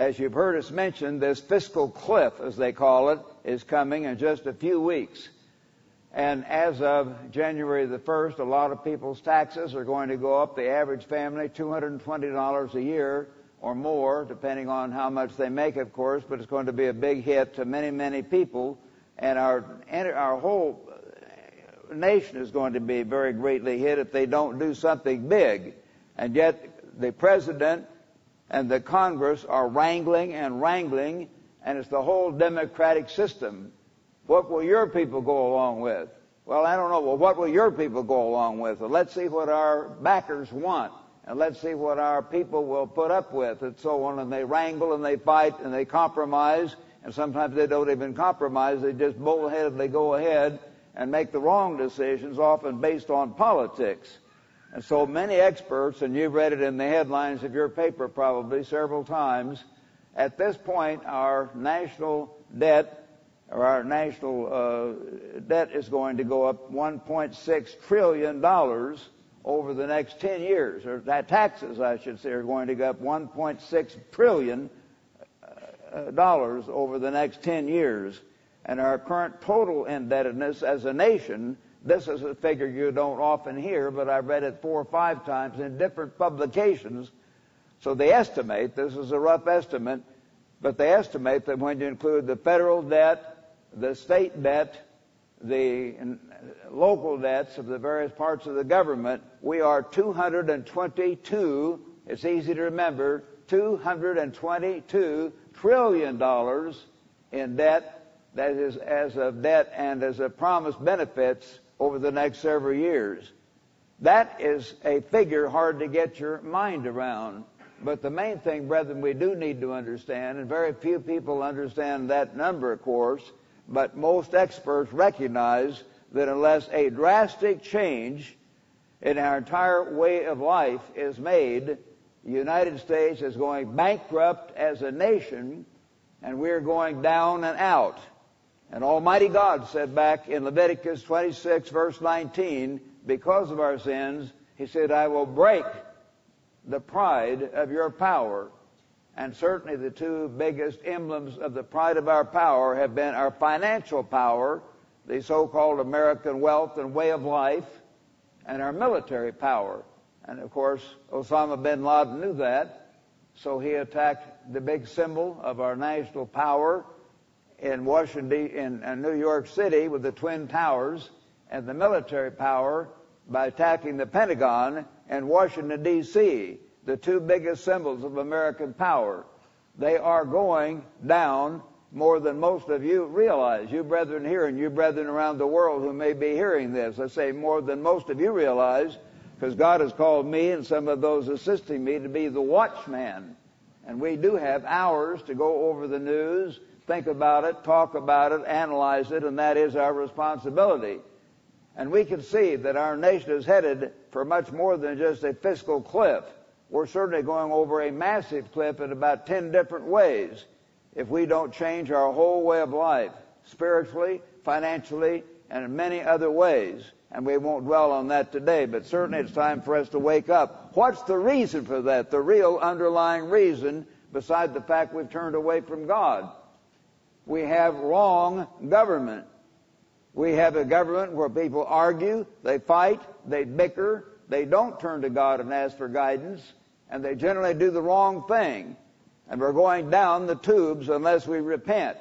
as you've heard us mention, this fiscal cliff, as they call it, is coming in just a few weeks. And as of January the 1st, a lot of people's taxes are going to go up. The average family, $220 a year or more, depending on how much they make, of course, but it's going to be a big hit to many, many people. And our, our whole nation is going to be very greatly hit if they don't do something big. And yet, the president and the Congress are wrangling and wrangling, and it's the whole democratic system. What will your people go along with? Well, I don't know. Well, what will your people go along with? Well, let's see what our backers want, and let's see what our people will put up with, and so on. And they wrangle and they fight and they compromise, and sometimes they don't even compromise. They just bullheadedly go ahead and make the wrong decisions, often based on politics. And so many experts, and you've read it in the headlines of your paper probably several times, at this point our national debt or our national uh, debt is going to go up 1.6 trillion dollars over the next 10 years, or that taxes, I should say, are going to go up 1.6 trillion uh, dollars over the next 10 years, and our current total indebtedness as a nation this is a figure you don't often hear, but I've read it four or five times in different publications. So they estimate, this is a rough estimate, but they estimate that when you include the federal debt, the state debt, the local debts of the various parts of the government, we are 222, it's easy to remember, 222 trillion dollars in debt, that is as of debt and as of promised benefits over the next several years. That is a figure hard to get your mind around. But the main thing, brethren, we do need to understand, and very few people understand that number, of course, but most experts recognize that unless a drastic change in our entire way of life is made, the United States is going bankrupt as a nation, and we're going down and out. And Almighty God said back in Leviticus 26 verse 19, because of our sins, He said, I will break the pride of your power. And certainly the two biggest emblems of the pride of our power have been our financial power, the so-called American wealth and way of life, and our military power. And of course, Osama bin Laden knew that, so he attacked the big symbol of our national power, in Washington, in New York City with the Twin Towers and the military power by attacking the Pentagon and Washington, D.C., the two biggest symbols of American power. They are going down more than most of you realize. You brethren here and you brethren around the world who may be hearing this. I say more than most of you realize because God has called me and some of those assisting me to be the watchman. And we do have hours to go over the news think about it, talk about it, analyze it, and that is our responsibility. And we can see that our nation is headed for much more than just a fiscal cliff. We're certainly going over a massive cliff in about 10 different ways if we don't change our whole way of life, spiritually, financially, and in many other ways. And we won't dwell on that today, but certainly it's time for us to wake up. What's the reason for that? The real underlying reason, beside the fact we've turned away from God we have wrong government. We have a government where people argue, they fight, they bicker, they don't turn to God and ask for guidance, and they generally do the wrong thing. And we're going down the tubes unless we repent.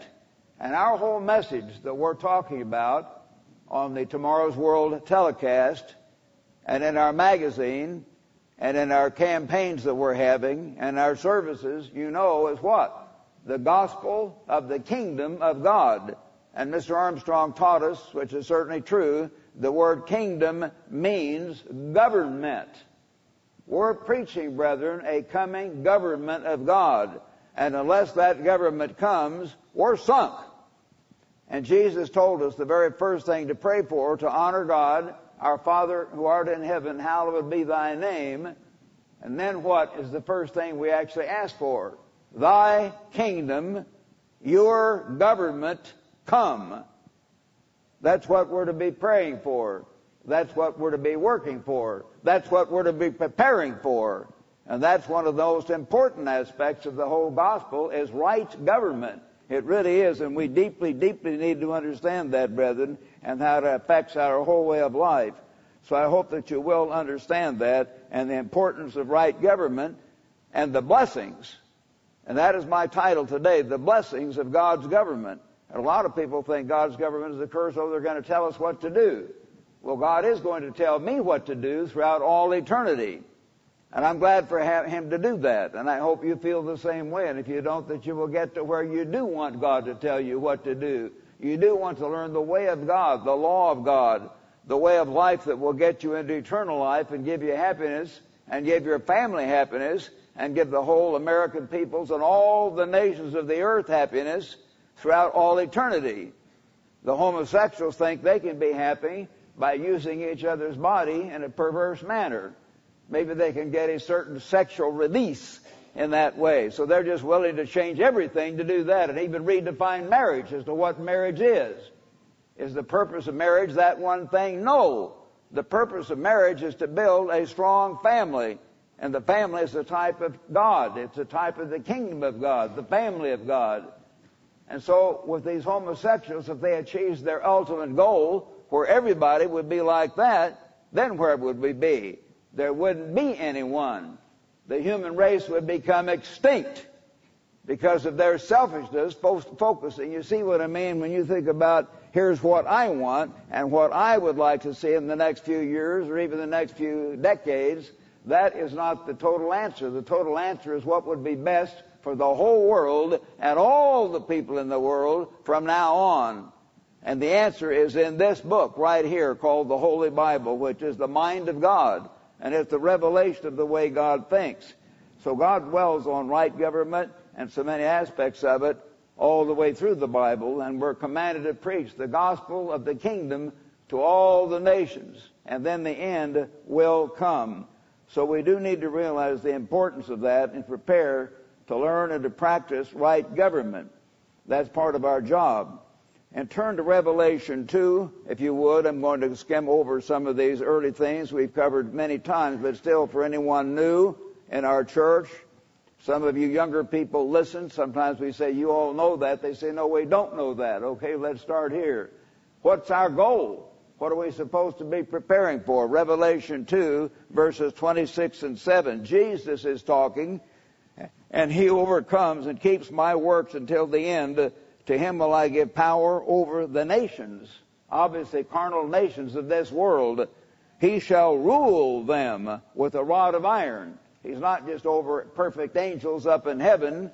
And our whole message that we're talking about on the Tomorrow's World telecast and in our magazine and in our campaigns that we're having and our services, you know, is what? The gospel of the kingdom of God. And Mr. Armstrong taught us, which is certainly true, the word kingdom means government. We're preaching, brethren, a coming government of God. And unless that government comes, we're sunk. And Jesus told us the very first thing to pray for, to honor God, our Father who art in heaven, hallowed be thy name. And then what is the first thing we actually ask for? Thy kingdom, your government come. That's what we're to be praying for. That's what we're to be working for. That's what we're to be preparing for. And that's one of the most important aspects of the whole gospel is right government. It really is, and we deeply, deeply need to understand that, brethren, and how it affects our whole way of life. So I hope that you will understand that and the importance of right government and the blessings. And that is my title today, the blessings of God's government. And a lot of people think God's government is a curse, oh, they're going to tell us what to do. Well, God is going to tell me what to do throughout all eternity. And I'm glad for him to do that. And I hope you feel the same way. And if you don't, that you will get to where you do want God to tell you what to do. You do want to learn the way of God, the law of God, the way of life that will get you into eternal life and give you happiness and give your family happiness and give the whole American peoples and all the nations of the earth happiness throughout all eternity. The homosexuals think they can be happy by using each other's body in a perverse manner. Maybe they can get a certain sexual release in that way. So they're just willing to change everything to do that and even redefine marriage as to what marriage is. Is the purpose of marriage that one thing? No. The purpose of marriage is to build a strong family. And the family is a type of God. It's a type of the kingdom of God, the family of God. And so with these homosexuals, if they achieved their ultimate goal, where everybody would be like that, then where would we be? there wouldn't be anyone. The human race would become extinct because of their selfishness focusing. You see what I mean when you think about here's what I want and what I would like to see in the next few years or even the next few decades. That is not the total answer. The total answer is what would be best for the whole world and all the people in the world from now on. And the answer is in this book right here called the Holy Bible, which is the mind of God and it's the revelation of the way God thinks. So God dwells on right government and so many aspects of it all the way through the Bible, and we're commanded to preach the gospel of the kingdom to all the nations, and then the end will come. So we do need to realize the importance of that and prepare to learn and to practice right government. That's part of our job. And turn to Revelation 2, if you would. I'm going to skim over some of these early things we've covered many times, but still for anyone new in our church, some of you younger people listen. Sometimes we say, you all know that. They say, no, we don't know that. Okay, let's start here. What's our goal? What are we supposed to be preparing for? Revelation 2, verses 26 and 7. Jesus is talking, and he overcomes and keeps my works until the end to him will I give power over the nations, obviously carnal nations of this world. He shall rule them with a rod of iron. He's not just over perfect angels up in heaven.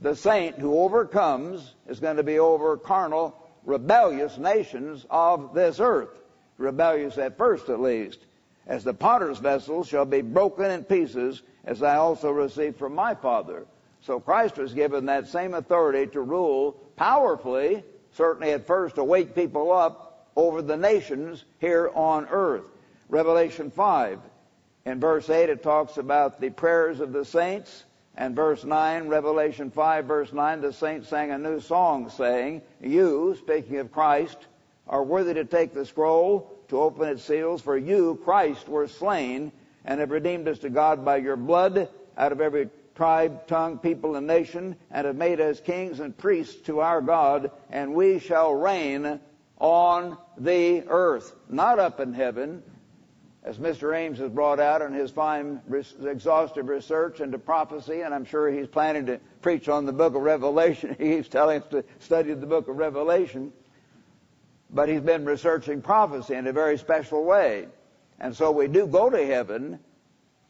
The saint who overcomes is going to be over carnal, rebellious nations of this earth. Rebellious at first, at least. As the potter's vessel shall be broken in pieces, as I also received from my Father. So Christ was given that same authority to rule powerfully, certainly at first, to wake people up over the nations here on earth. Revelation 5. In verse 8, it talks about the prayers of the saints. And verse 9, Revelation 5, verse 9, the saints sang a new song saying, You, speaking of Christ, are worthy to take the scroll, to open its seals, for you, Christ, were slain, and have redeemed us to God by your blood out of every tribe, tongue, people, and nation, and have made us kings and priests to our God, and we shall reign on the earth, not up in heaven, as Mr. Ames has brought out in his fine, exhaustive research into prophecy, and I'm sure he's planning to preach on the book of Revelation. He's telling us to study the book of Revelation. But he's been researching prophecy in a very special way. And so we do go to heaven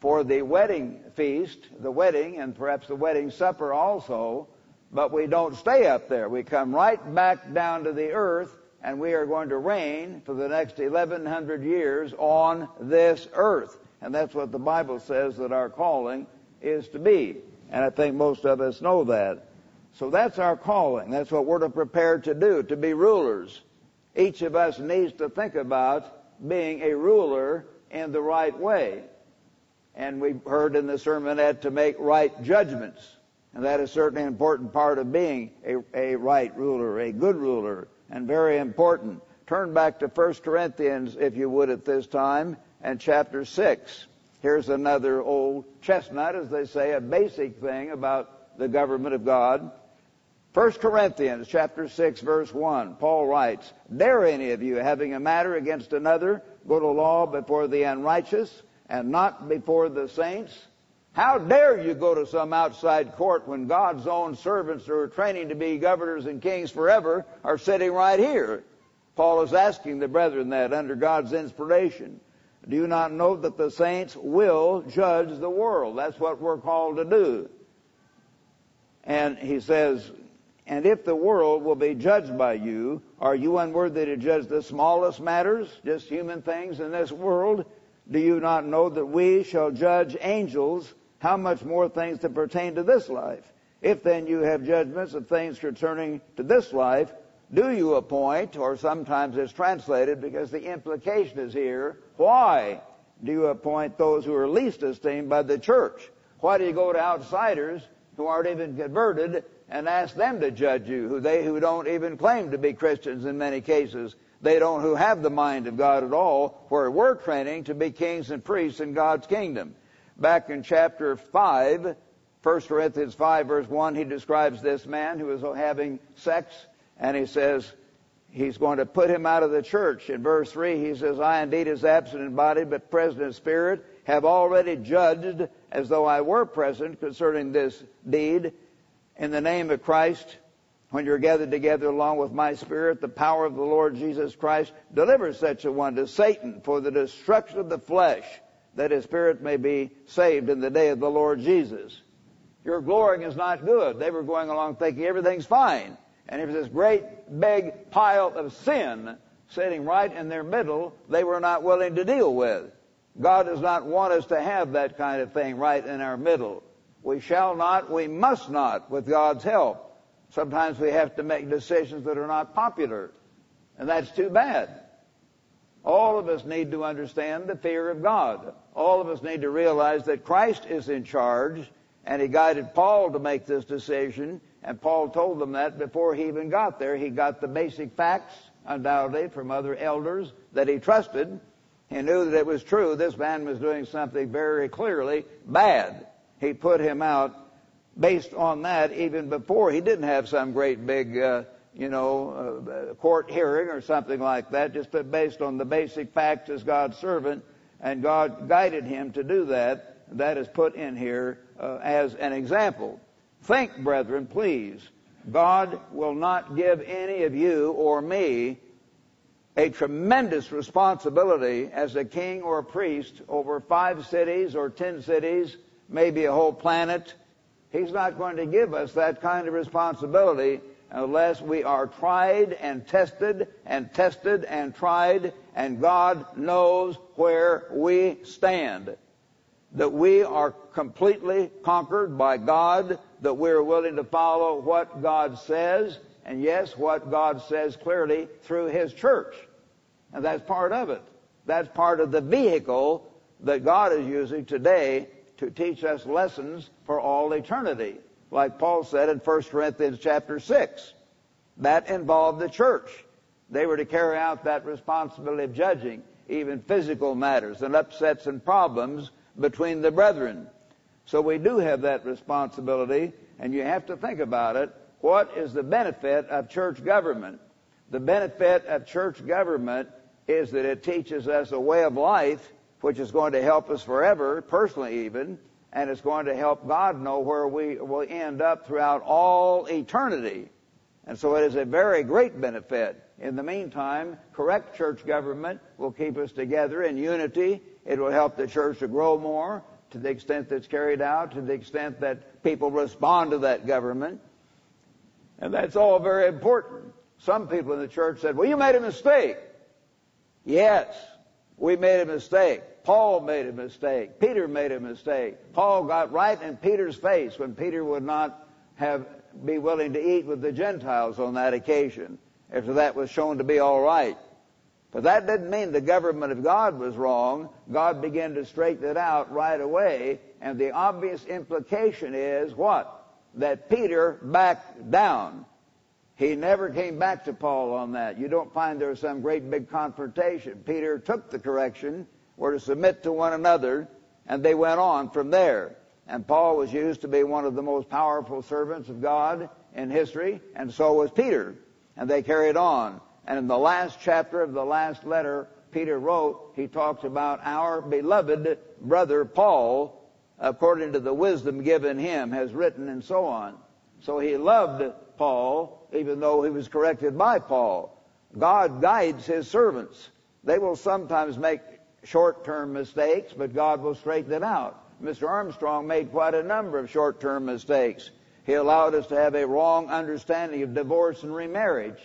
for the wedding feast, the wedding, and perhaps the wedding supper also, but we don't stay up there. We come right back down to the earth, and we are going to reign for the next 1100 years on this earth. And that's what the Bible says that our calling is to be. And I think most of us know that. So that's our calling. That's what we're to prepare to do, to be rulers. Each of us needs to think about being a ruler in the right way and we heard in the sermonette to make right judgments. And that is certainly an important part of being a, a right ruler, a good ruler, and very important. Turn back to 1 Corinthians, if you would, at this time, and chapter 6. Here's another old chestnut, as they say, a basic thing about the government of God. 1 Corinthians chapter 6 verse 1, Paul writes, Dare any of you, having a matter against another, go to law before the unrighteous and not before the saints? How dare you go to some outside court when God's own servants who are training to be governors and kings forever are sitting right here? Paul is asking the brethren that under God's inspiration. Do you not know that the saints will judge the world? That's what we're called to do. And he says, and if the world will be judged by you, are you unworthy to judge the smallest matters, just human things in this world? Do you not know that we shall judge angels? How much more things that pertain to this life? If then you have judgments of things concerning to this life, do you appoint, or sometimes it's translated because the implication is here, why do you appoint those who are least esteemed by the church? Why do you go to outsiders who aren't even converted and ask them to judge you, who they who don't even claim to be Christians in many cases. They don't who have the mind of God at all, where we're training to be kings and priests in God's kingdom. Back in chapter 5, 1 Corinthians 5 verse 1, he describes this man who is having sex, and he says, he's going to put him out of the church. In verse 3, he says, I indeed is absent in body, but present in spirit, have already judged as though I were present concerning this deed, in the name of Christ, when you're gathered together along with my spirit, the power of the Lord Jesus Christ delivers such a one to Satan for the destruction of the flesh, that his spirit may be saved in the day of the Lord Jesus. Your glorying is not good. They were going along thinking everything's fine. And if this great big pile of sin sitting right in their middle, they were not willing to deal with. God does not want us to have that kind of thing right in our middle. We shall not, we must not, with God's help. Sometimes we have to make decisions that are not popular, and that's too bad. All of us need to understand the fear of God. All of us need to realize that Christ is in charge, and He guided Paul to make this decision, and Paul told them that before he even got there. He got the basic facts, undoubtedly, from other elders that he trusted. He knew that it was true. This man was doing something very clearly bad he put him out based on that even before he didn't have some great big, uh, you know, uh, court hearing or something like that, just based on the basic facts as God's servant, and God guided him to do that. That is put in here uh, as an example. Think, brethren, please, God will not give any of you or me a tremendous responsibility as a king or a priest over five cities or ten cities maybe a whole planet. He's not going to give us that kind of responsibility unless we are tried and tested and tested and tried and God knows where we stand. That we are completely conquered by God, that we're willing to follow what God says, and yes, what God says clearly through His church. And that's part of it. That's part of the vehicle that God is using today to teach us lessons for all eternity. Like Paul said in 1 Corinthians chapter 6. That involved the church. They were to carry out that responsibility of judging even physical matters and upsets and problems between the brethren. So we do have that responsibility, and you have to think about it. What is the benefit of church government? The benefit of church government is that it teaches us a way of life which is going to help us forever, personally even, and it's going to help God know where we will end up throughout all eternity. And so it is a very great benefit. In the meantime, correct church government will keep us together in unity. It will help the church to grow more to the extent that it's carried out, to the extent that people respond to that government. And that's all very important. Some people in the church said, well, you made a mistake. Yes, we made a mistake. Paul made a mistake. Peter made a mistake. Paul got right in Peter's face when Peter would not have be willing to eat with the Gentiles on that occasion, after that was shown to be all right. But that didn't mean the government of God was wrong. God began to straighten it out right away, and the obvious implication is what? That Peter backed down. He never came back to Paul on that. You don't find there was some great big confrontation. Peter took the correction. We're to submit to one another, and they went on from there. And Paul was used to be one of the most powerful servants of God in history, and so was Peter. And they carried on. And in the last chapter of the last letter Peter wrote, he talks about our beloved brother Paul, according to the wisdom given him, has written and so on. So he loved Paul, even though he was corrected by Paul. God guides his servants. They will sometimes make short-term mistakes, but God will straighten it out. Mr. Armstrong made quite a number of short-term mistakes. He allowed us to have a wrong understanding of divorce and remarriage.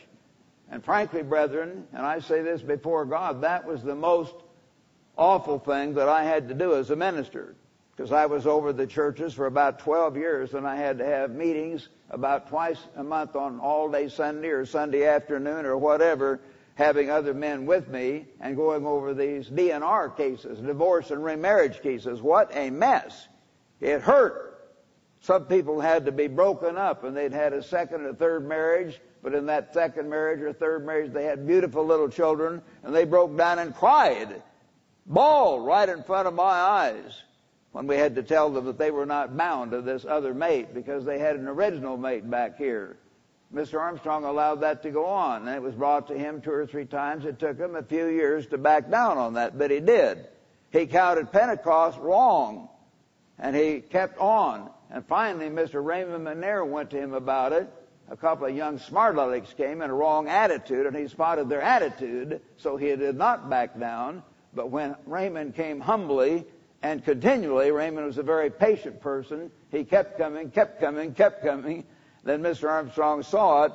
And frankly, brethren, and I say this before God, that was the most awful thing that I had to do as a minister. Because I was over the churches for about 12 years and I had to have meetings about twice a month on all day Sunday or Sunday afternoon or whatever, having other men with me and going over these DNR cases, divorce and remarriage cases. What a mess. It hurt. Some people had to be broken up and they'd had a second or third marriage but in that second marriage or third marriage, they had beautiful little children, and they broke down and cried, bawled right in front of my eyes when we had to tell them that they were not bound to this other mate because they had an original mate back here. Mr. Armstrong allowed that to go on, and it was brought to him two or three times. It took him a few years to back down on that, but he did. He counted Pentecost wrong, and he kept on. And finally, Mr. Raymond McNair went to him about it, a couple of young smart alecks came in a wrong attitude, and he spotted their attitude, so he did not back down. But when Raymond came humbly and continually, Raymond was a very patient person. He kept coming, kept coming, kept coming. Then Mr. Armstrong saw it,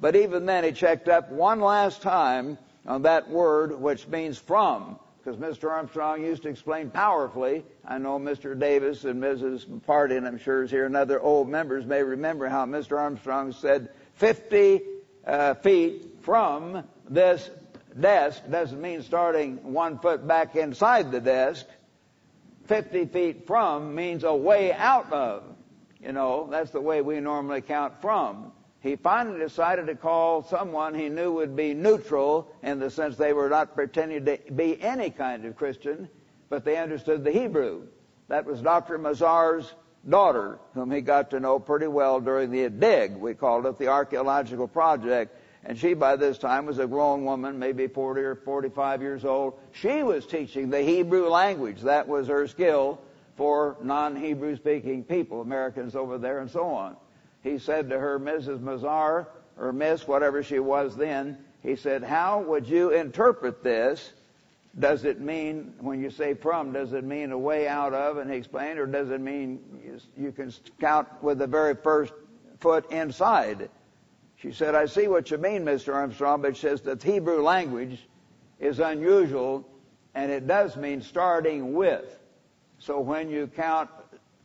but even then he checked up one last time on that word which means from because Mr. Armstrong used to explain powerfully. I know Mr. Davis and Mrs. Pardon, I'm sure, is here, and other old members may remember how Mr. Armstrong said 50 uh, feet from this desk doesn't mean starting one foot back inside the desk. 50 feet from means a way out of. You know, that's the way we normally count from he finally decided to call someone he knew would be neutral in the sense they were not pretending to be any kind of Christian, but they understood the Hebrew. That was Dr. Mazar's daughter, whom he got to know pretty well during the dig, we called it, the archaeological project. And she, by this time, was a grown woman, maybe 40 or 45 years old. She was teaching the Hebrew language. That was her skill for non-Hebrew speaking people, Americans over there and so on he said to her, Mrs. Mazar, or Miss, whatever she was then, he said, how would you interpret this? Does it mean, when you say from, does it mean a way out of? And he explained, or does it mean you can count with the very first foot inside? She said, I see what you mean, Mr. Armstrong, but it says the Hebrew language is unusual, and it does mean starting with. So when you count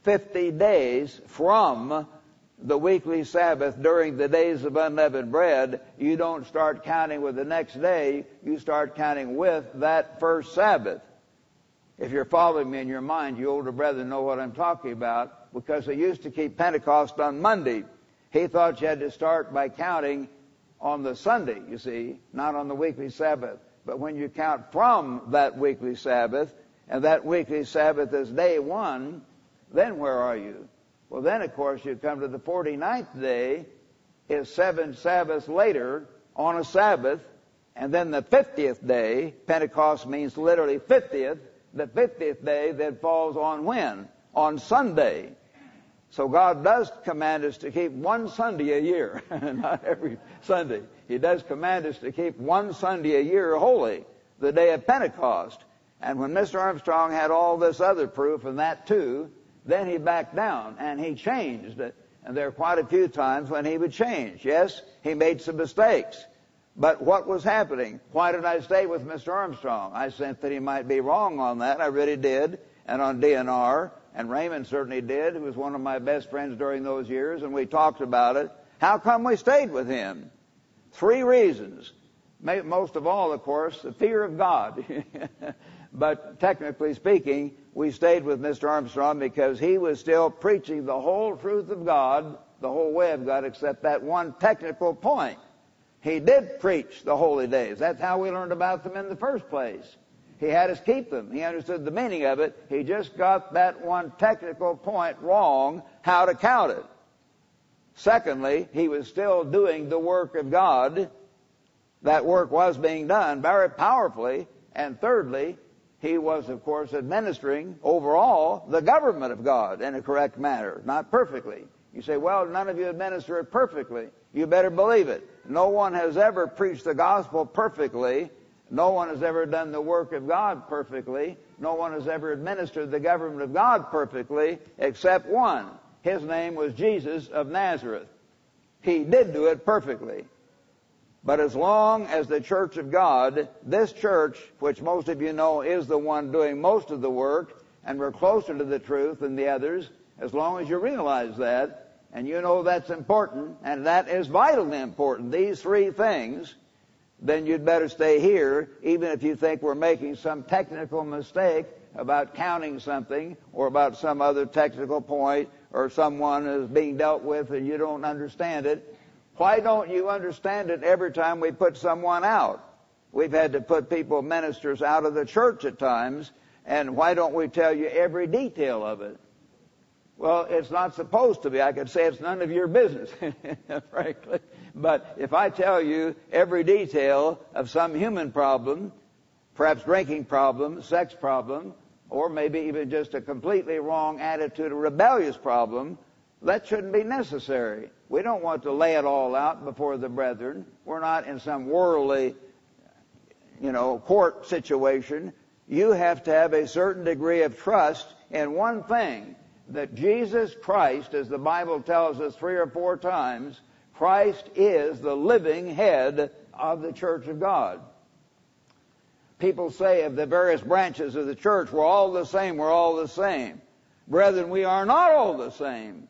50 days from the weekly Sabbath during the days of unleavened bread, you don't start counting with the next day, you start counting with that first Sabbath. If you're following me in your mind, you older brethren know what I'm talking about, because they used to keep Pentecost on Monday. He thought you had to start by counting on the Sunday, you see, not on the weekly Sabbath. But when you count from that weekly Sabbath, and that weekly Sabbath is day one, then where are you? Well, then, of course, you come to the 49th day, is seven Sabbaths later on a Sabbath, and then the 50th day, Pentecost means literally 50th, the 50th day that falls on when? On Sunday. So God does command us to keep one Sunday a year, not every Sunday. He does command us to keep one Sunday a year holy, the day of Pentecost. And when Mr. Armstrong had all this other proof and that too, then he backed down and he changed. And there are quite a few times when he would change. Yes, he made some mistakes. But what was happening? Why did I stay with Mr. Armstrong? I sensed that he might be wrong on that. I really did. And on DNR. And Raymond certainly did, who was one of my best friends during those years. And we talked about it. How come we stayed with him? Three reasons. Most of all, of course, the fear of God. but technically speaking, we stayed with Mr. Armstrong because he was still preaching the whole truth of God, the whole way of God, except that one technical point. He did preach the holy days. That's how we learned about them in the first place. He had us keep them. He understood the meaning of it. He just got that one technical point wrong, how to count it. Secondly, he was still doing the work of God. That work was being done very powerfully. And thirdly, he was, of course, administering overall the government of God in a correct manner, not perfectly. You say, well, none of you administer it perfectly. You better believe it. No one has ever preached the gospel perfectly no one has ever done the work of God perfectly. No one has ever administered the government of God perfectly except one. His name was Jesus of Nazareth. He did do it perfectly. But as long as the church of God, this church, which most of you know is the one doing most of the work, and we're closer to the truth than the others, as long as you realize that, and you know that's important, and that is vitally important, these three things, then you'd better stay here, even if you think we're making some technical mistake about counting something or about some other technical point or someone is being dealt with and you don't understand it. Why don't you understand it every time we put someone out? We've had to put people, ministers, out of the church at times, and why don't we tell you every detail of it? Well, it's not supposed to be. I could say it's none of your business, frankly. But if I tell you every detail of some human problem, perhaps drinking problem, sex problem, or maybe even just a completely wrong attitude, a rebellious problem, that shouldn't be necessary. We don't want to lay it all out before the brethren. We're not in some worldly, you know, court situation. You have to have a certain degree of trust in one thing, that Jesus Christ, as the Bible tells us three or four times, Christ is the living head of the church of God. People say of the various branches of the church, we're all the same, we're all the same. Brethren, we are not all the same.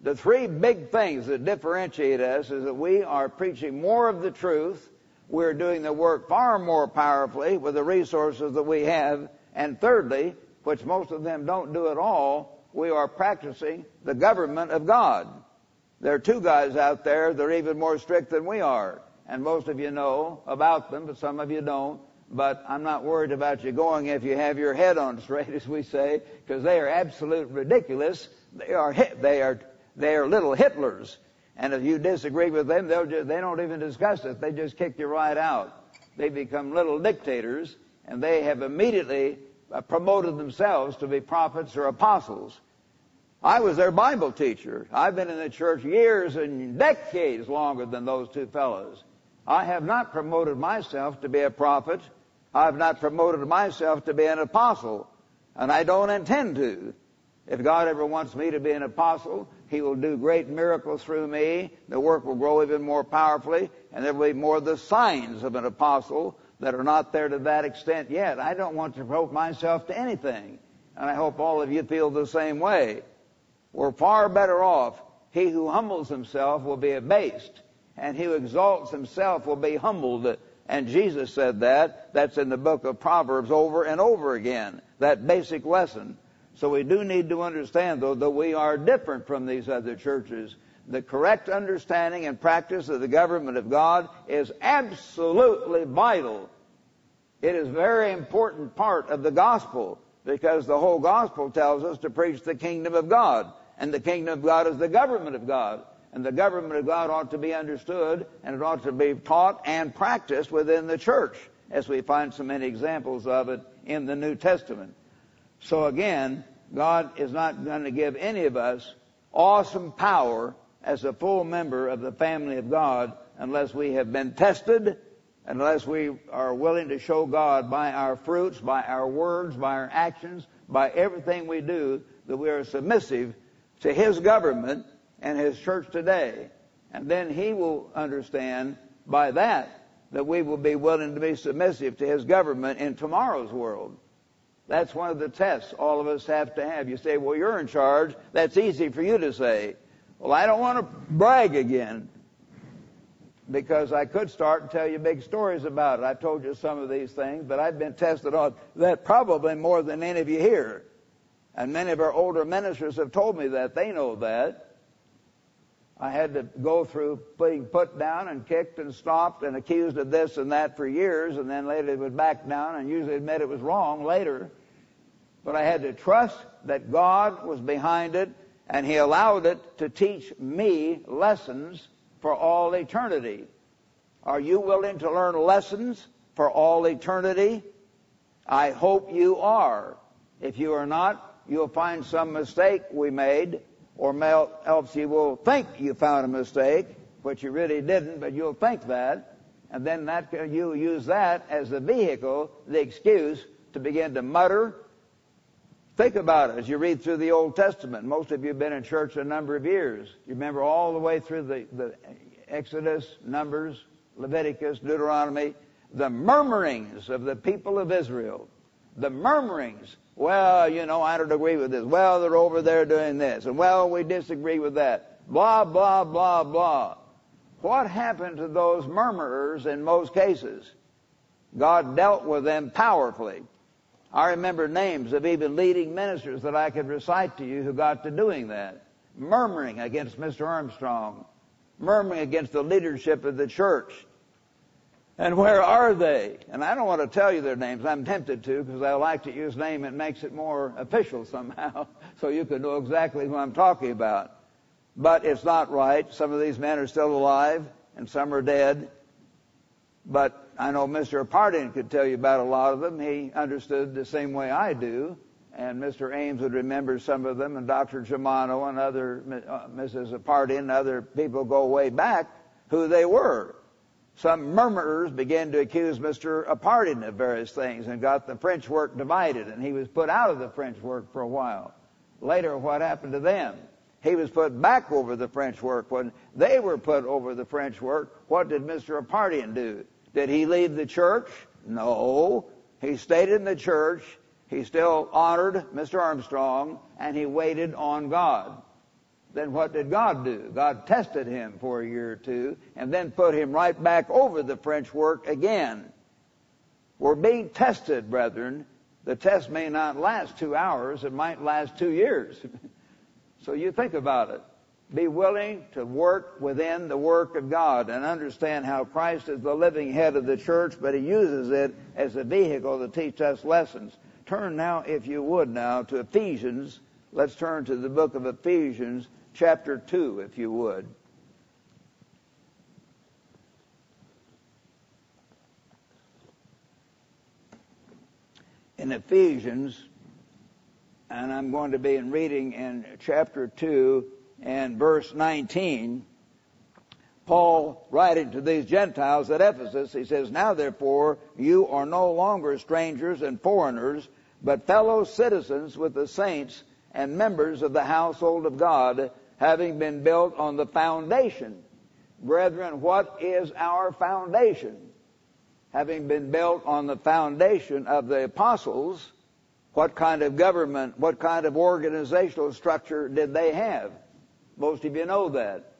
The three big things that differentiate us is that we are preaching more of the truth, we're doing the work far more powerfully with the resources that we have, and thirdly, which most of them don't do at all, we are practicing the government of God. There are two guys out there that are even more strict than we are. And most of you know about them, but some of you don't. But I'm not worried about you going if you have your head on straight, as we say, because they are absolute ridiculous. They are they are they are little Hitlers. And if you disagree with them, they'll just, they don't even discuss it. They just kick you right out. They become little dictators, and they have immediately uh, promoted themselves to be prophets or apostles. I was their Bible teacher. I've been in the church years and decades longer than those two fellows. I have not promoted myself to be a prophet. I have not promoted myself to be an apostle. And I don't intend to. If God ever wants me to be an apostle, He will do great miracles through me. The work will grow even more powerfully, and there will be more of the signs of an apostle that are not there to that extent yet. I don't want to promote myself to anything. And I hope all of you feel the same way. We're far better off. He who humbles himself will be abased, and he who exalts himself will be humbled. And Jesus said that. That's in the book of Proverbs over and over again. That basic lesson. So we do need to understand, though, that we are different from these other churches. The correct understanding and practice of the government of God is absolutely vital. It is a very important part of the gospel because the whole gospel tells us to preach the kingdom of God. And the kingdom of God is the government of God. And the government of God ought to be understood and it ought to be taught and practiced within the church, as we find so many examples of it in the New Testament. So again, God is not going to give any of us awesome power as a full member of the family of God unless we have been tested, unless we are willing to show God by our fruits, by our words, by our actions, by everything we do that we are submissive to his government and his church today. And then he will understand by that that we will be willing to be submissive to his government in tomorrow's world. That's one of the tests all of us have to have. You say, well, you're in charge. That's easy for you to say. Well, I don't want to brag again because I could start and tell you big stories about it. I've told you some of these things, but I've been tested on that probably more than any of you here. And many of our older ministers have told me that. They know that. I had to go through being put down and kicked and stopped and accused of this and that for years, and then later it would back down and usually admit it was wrong later. But I had to trust that God was behind it, and He allowed it to teach me lessons for all eternity. Are you willing to learn lessons for all eternity? I hope you are. If you are not, you'll find some mistake we made or else you will think you found a mistake, which you really didn't, but you'll think that, and then that you use that as the vehicle, the excuse to begin to mutter. Think about it as you read through the Old Testament. Most of you have been in church a number of years. You remember all the way through the, the Exodus, Numbers, Leviticus, Deuteronomy, the murmurings of the people of Israel. The murmurings well, you know, I don't agree with this. Well, they're over there doing this. And well, we disagree with that. Blah, blah, blah, blah. What happened to those murmurers in most cases? God dealt with them powerfully. I remember names of even leading ministers that I could recite to you who got to doing that. Murmuring against Mr. Armstrong. Murmuring against the leadership of the church. And where are they? And I don't want to tell you their names. I'm tempted to because I like to use name. It makes it more official somehow, so you can know exactly who I'm talking about. But it's not right. Some of these men are still alive, and some are dead. But I know Mr. Harding could tell you about a lot of them. He understood the same way I do. And Mr. Ames would remember some of them, and Dr. Germano and other uh, Mrs. Harding and other people go way back who they were some murmurers began to accuse Mr. Apartian of various things and got the French work divided, and he was put out of the French work for a while. Later, what happened to them? He was put back over the French work. When they were put over the French work, what did Mr. Apartian do? Did he leave the church? No. He stayed in the church. He still honored Mr. Armstrong, and he waited on God then what did God do? God tested him for a year or two and then put him right back over the French work again. We're being tested, brethren. The test may not last two hours, it might last two years. so you think about it. Be willing to work within the work of God and understand how Christ is the living head of the church, but he uses it as a vehicle to teach us lessons. Turn now, if you would now, to Ephesians. Let's turn to the book of Ephesians chapter 2, if you would. In Ephesians, and I'm going to be in reading in chapter 2 and verse 19. Paul writing to these Gentiles at Ephesus, he says, Now therefore you are no longer strangers and foreigners, but fellow citizens with the saints and members of the household of God, having been built on the foundation. Brethren, what is our foundation? Having been built on the foundation of the apostles, what kind of government, what kind of organizational structure did they have? Most of you know that.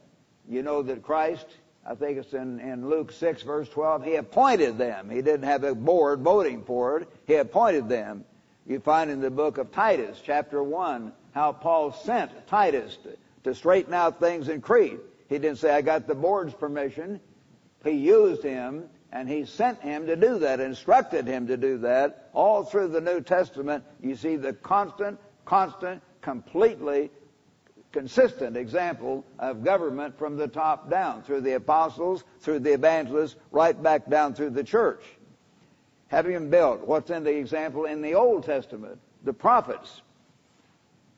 You know that Christ, I think it's in, in Luke 6 verse 12, He appointed them. He didn't have a board voting for it. He appointed them. You find in the book of Titus, chapter 1, how Paul sent Titus to, straighten out things in Crete. He didn't say, I got the board's permission. He used him and he sent him to do that, instructed him to do that. All through the New Testament, you see the constant, constant, completely consistent example of government from the top down, through the apostles, through the evangelists, right back down through the church. Having built, what's in the example in the Old Testament? The prophets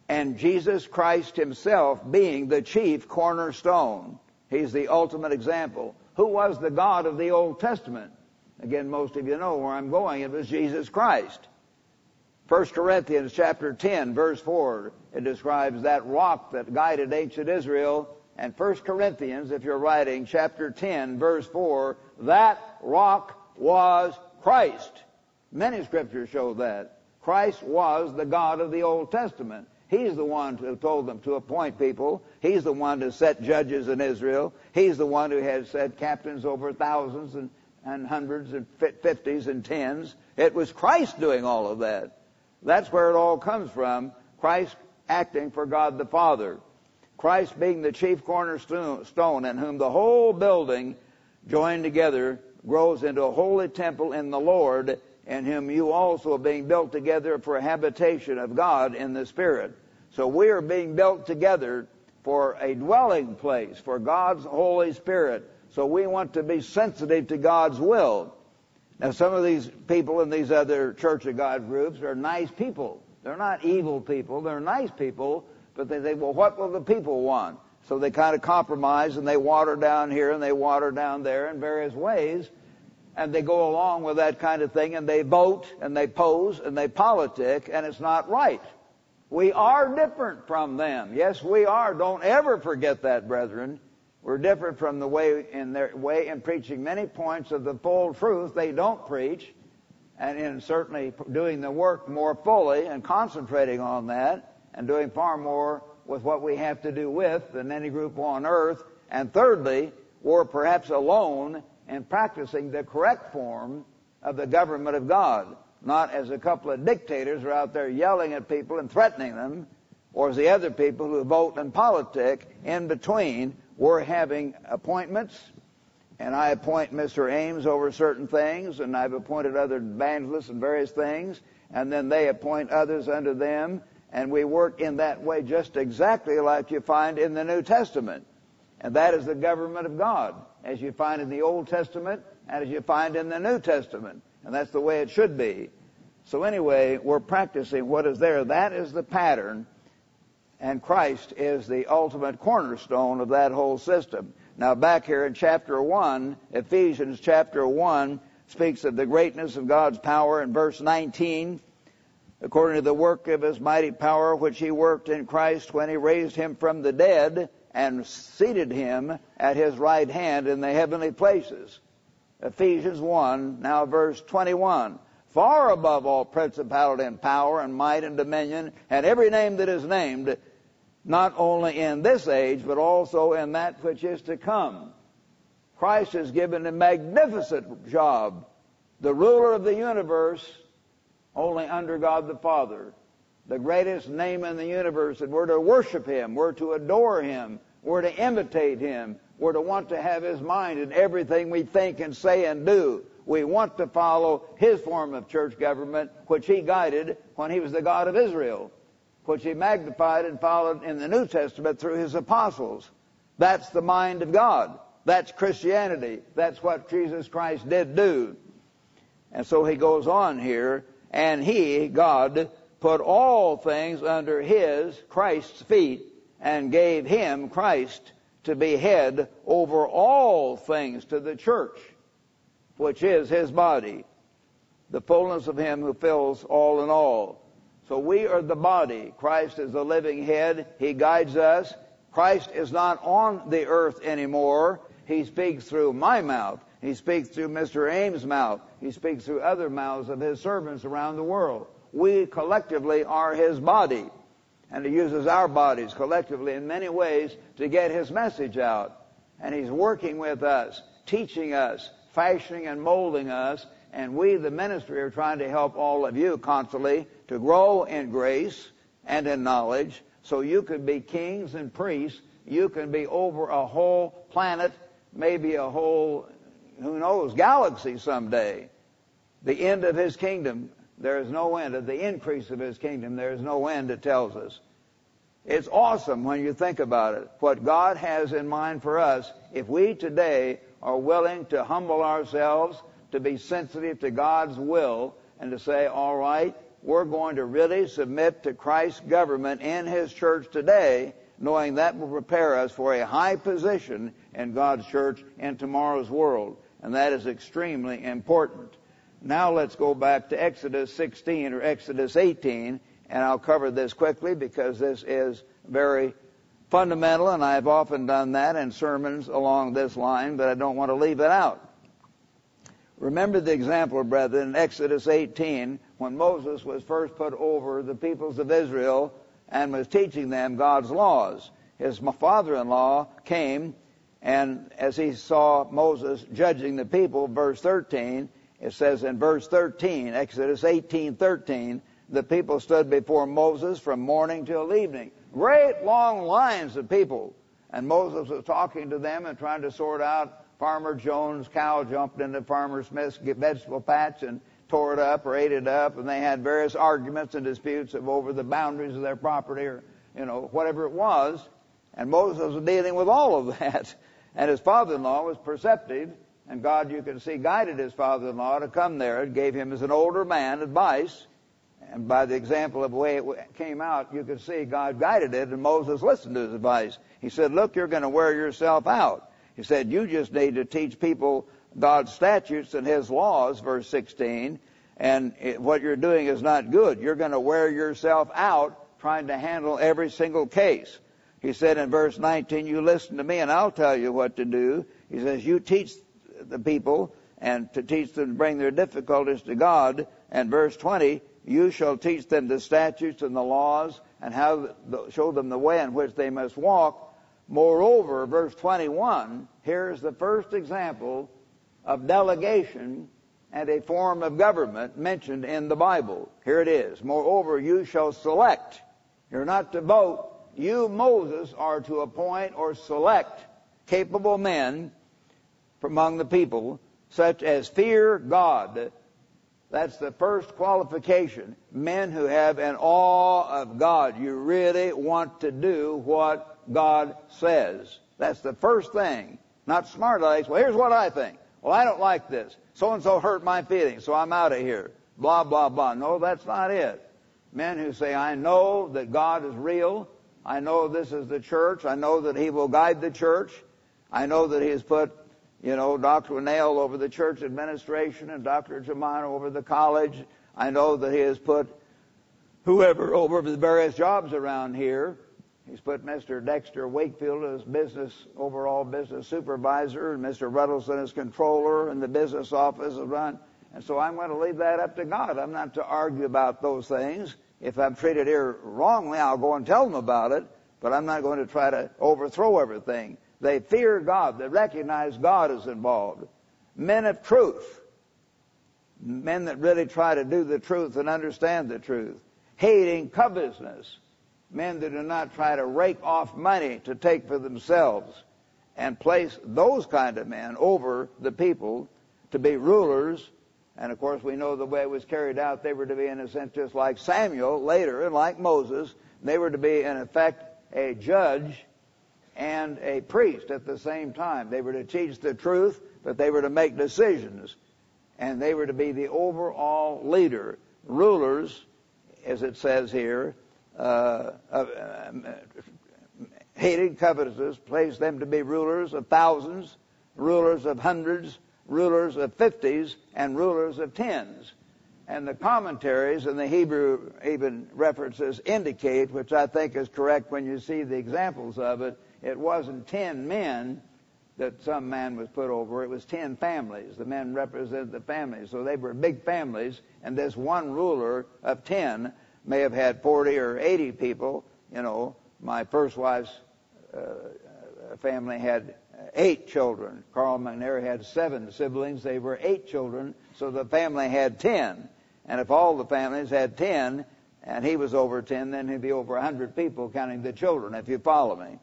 and Jesus Christ himself being the chief cornerstone. He's the ultimate example. Who was the God of the Old Testament? Again, most of you know where I'm going. It was Jesus Christ. 1 Corinthians chapter 10 verse 4, it describes that rock that guided ancient Israel. And 1 Corinthians, if you're writing, chapter 10 verse 4, that rock was Christ. Many scriptures show that. Christ was the God of the Old Testament. He's the one who told them to appoint people. He's the one to set judges in Israel. He's the one who has set captains over thousands and, and hundreds and fifties and tens. It was Christ doing all of that. That's where it all comes from. Christ acting for God the Father. Christ being the chief cornerstone in whom the whole building joined together grows into a holy temple in the Lord in whom you also are being built together for a habitation of God in the Spirit. So we are being built together for a dwelling place for God's Holy Spirit. So we want to be sensitive to God's will. Now some of these people in these other Church of God groups are nice people. They're not evil people. They're nice people, but they say, well, what will the people want? So they kind of compromise and they water down here and they water down there in various ways. And they go along with that kind of thing and they vote and they pose and they politic and it's not right. We are different from them. Yes, we are. Don't ever forget that, brethren. We're different from the way in their way in preaching many points of the full truth they don't preach, and in certainly doing the work more fully and concentrating on that, and doing far more with what we have to do with than any group on earth. And thirdly, we're perhaps alone in practicing the correct form of the government of God not as a couple of dictators are out there yelling at people and threatening them, or as the other people who vote in politic in between. We're having appointments, and I appoint Mr. Ames over certain things, and I've appointed other evangelists and various things, and then they appoint others under them, and we work in that way just exactly like you find in the New Testament. And that is the government of God, as you find in the Old Testament and as you find in the New Testament. And that's the way it should be. So anyway, we're practicing what is there. That is the pattern. And Christ is the ultimate cornerstone of that whole system. Now back here in chapter 1, Ephesians chapter 1 speaks of the greatness of God's power in verse 19. According to the work of his mighty power which he worked in Christ when he raised him from the dead and seated him at his right hand in the heavenly places Ephesians 1, now verse 21. Far above all principality and power and might and dominion and every name that is named, not only in this age, but also in that which is to come. Christ has given a magnificent job. The ruler of the universe, only under God the Father. The greatest name in the universe, and we're to worship Him, we're to adore Him, we're to imitate Him, we're to want to have His mind in everything we think and say and do. We want to follow His form of church government, which He guided when He was the God of Israel, which He magnified and followed in the New Testament through His apostles. That's the mind of God. That's Christianity. That's what Jesus Christ did do. And so He goes on here, and He, God, put all things under His, Christ's feet, and gave Him, Christ, to be head over all things to the church, which is his body, the fullness of him who fills all in all. So we are the body. Christ is the living head. He guides us. Christ is not on the earth anymore. He speaks through my mouth. He speaks through Mr. Ames' mouth. He speaks through other mouths of his servants around the world. We collectively are his body. And he uses our bodies collectively in many ways to get his message out. And he's working with us, teaching us, fashioning and molding us. And we, the ministry, are trying to help all of you constantly to grow in grace and in knowledge so you can be kings and priests. You can be over a whole planet, maybe a whole, who knows, galaxy someday. The end of his kingdom there is no end. Of the increase of his kingdom, there is no end, it tells us. It's awesome when you think about it. What God has in mind for us, if we today are willing to humble ourselves, to be sensitive to God's will, and to say, all right, we're going to really submit to Christ's government in His church today, knowing that will prepare us for a high position in God's church in tomorrow's world. And that is extremely important. Now let's go back to Exodus 16 or Exodus 18, and I'll cover this quickly because this is very fundamental, and I've often done that in sermons along this line, but I don't want to leave it out. Remember the example, brethren, in Exodus 18, when Moses was first put over the peoples of Israel and was teaching them God's laws. His father-in-law came, and as he saw Moses judging the people, verse 13, it says in verse 13, Exodus 18, 13, the people stood before Moses from morning till evening. great long lines of people. And Moses was talking to them and trying to sort out Farmer Jones' cow jumped into Farmer Smith's vegetable patch and tore it up or ate it up, and they had various arguments and disputes over the boundaries of their property or, you know, whatever it was. And Moses was dealing with all of that. And his father-in-law was perceptive, and God, you can see, guided his father-in-law to come there and gave him, as an older man, advice. And by the example of the way it came out, you can see God guided it, and Moses listened to his advice. He said, look, you're going to wear yourself out. He said, you just need to teach people God's statutes and His laws, verse 16, and it, what you're doing is not good. You're going to wear yourself out trying to handle every single case. He said in verse 19, you listen to me and I'll tell you what to do. He says, you teach the people and to teach them to bring their difficulties to God. And verse 20, you shall teach them the statutes and the laws and how show them the way in which they must walk. Moreover, verse 21, here's the first example of delegation and a form of government mentioned in the Bible. Here it is. Moreover, you shall select. You're not to vote. You, Moses, are to appoint or select capable men from among the people, such as fear God. That's the first qualification. Men who have an awe of God. You really want to do what God says. That's the first thing. Not smart alecks. Well, here's what I think. Well, I don't like this. So and so hurt my feelings, so I'm out of here. Blah, blah, blah. No, that's not it. Men who say, I know that God is real. I know this is the church. I know that He will guide the church. I know that He has put, you know, Dr. Winnail over the church administration and Dr. Germano over the college. I know that He has put whoever over the various jobs around here. He's put Mr. Dexter Wakefield as business, overall business supervisor, and Mr. Ruddleson as controller, and the business office is run. And so I'm going to leave that up to God. I'm not to argue about those things. If I'm treated here wrongly, I'll go and tell them about it, but I'm not going to try to overthrow everything. They fear God. They recognize God is involved. Men of truth. Men that really try to do the truth and understand the truth. Hating covetousness men that do not try to rake off money to take for themselves and place those kind of men over the people to be rulers. And of course, we know the way it was carried out. They were to be, in a sense, just like Samuel later, and like Moses. They were to be, in effect, a judge and a priest at the same time. They were to teach the truth, but they were to make decisions. And they were to be the overall leader. Rulers, as it says here, uh, uh, hated covetousness, placed them to be rulers of thousands, rulers of hundreds, rulers of fifties, and rulers of tens. And the commentaries and the Hebrew even references indicate, which I think is correct when you see the examples of it, it wasn't ten men that some man was put over, it was ten families. The men represented the families. So they were big families, and this one ruler of ten may have had 40 or 80 people. You know, my first wife's uh, family had eight children. Carl McNair had seven siblings. They were eight children, so the family had ten. And if all the families had ten, and he was over ten, then he'd be over a hundred people counting the children, if you follow me.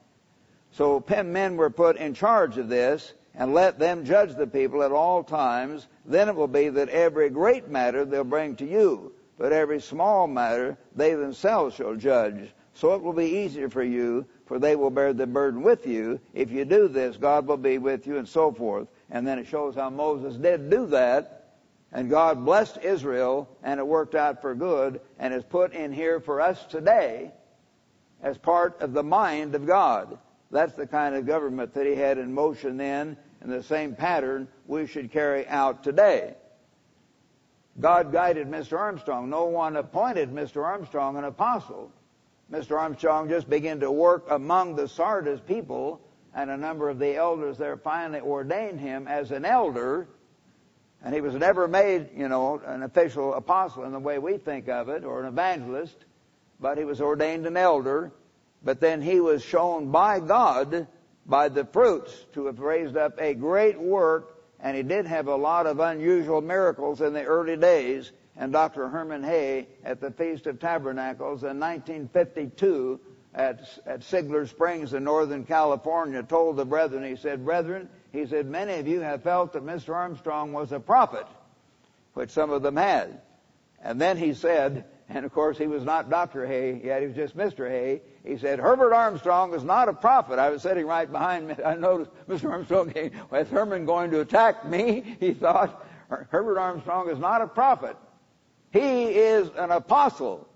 So men were put in charge of this, and let them judge the people at all times. Then it will be that every great matter they'll bring to you but every small matter they themselves shall judge. So it will be easier for you, for they will bear the burden with you. If you do this, God will be with you, and so forth. And then it shows how Moses did do that, and God blessed Israel, and it worked out for good, and is put in here for us today as part of the mind of God. That's the kind of government that he had in motion then, and the same pattern we should carry out today. God guided Mr. Armstrong. No one appointed Mr. Armstrong an apostle. Mr. Armstrong just began to work among the Sardis people, and a number of the elders there finally ordained him as an elder. And he was never made, you know, an official apostle in the way we think of it, or an evangelist, but he was ordained an elder. But then he was shown by God, by the fruits, to have raised up a great work and he did have a lot of unusual miracles in the early days. And Dr. Herman Hoeh at the Feast of Tabernacles in 1952 at, at Siegler Springs in Northern California told the brethren, he said, Brethren, he said, many of you have felt that Mr. Armstrong was a prophet, which some of them had. And then he said, and of course he was not Dr. Hoeh, yet he was just Mr. Hoeh. He said, Herbert Armstrong is not a prophet. I was sitting right behind me. I noticed Mr. Armstrong came, Herman going to attack me, he thought, Herbert Armstrong is not a prophet. He is an apostle.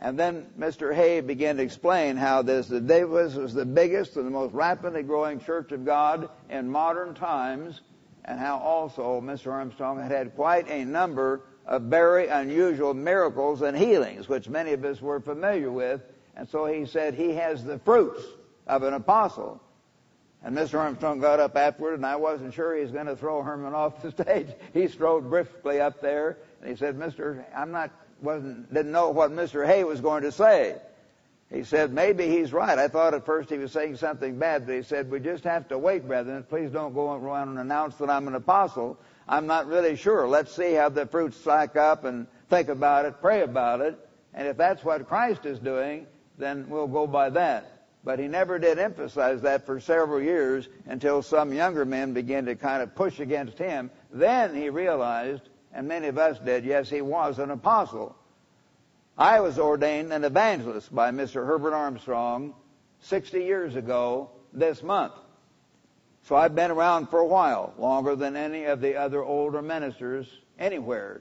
And then Mr. Hoeh began to explain how this, the Davis was the biggest and the most rapidly growing church of God in modern times, and how also Mr. Armstrong had had quite a number of very unusual miracles and healings, which many of us were familiar with. And so he said he has the fruits of an apostle. And Mr. Armstrong got up afterward, and I wasn't sure he was going to throw Herman off the stage. He strode briskly up there, and he said, "Mister, I'm not wasn't didn't know what Mr. Hoeh was going to say." He said, "Maybe he's right." I thought at first he was saying something bad, but he said, "We just have to wait, brethren. Please don't go around and announce that I'm an apostle. I'm not really sure. Let's see how the fruits stack up and think about it, pray about it, and if that's what Christ is doing, then we'll go by that." But he never did emphasize that for several years until some younger men began to kind of push against him. Then he realized, and many of us did, yes, he was an apostle. I was ordained an evangelist by Mr. Herbert Armstrong 60 years ago this month. So I've been around for a while, longer than any of the other older ministers anywhere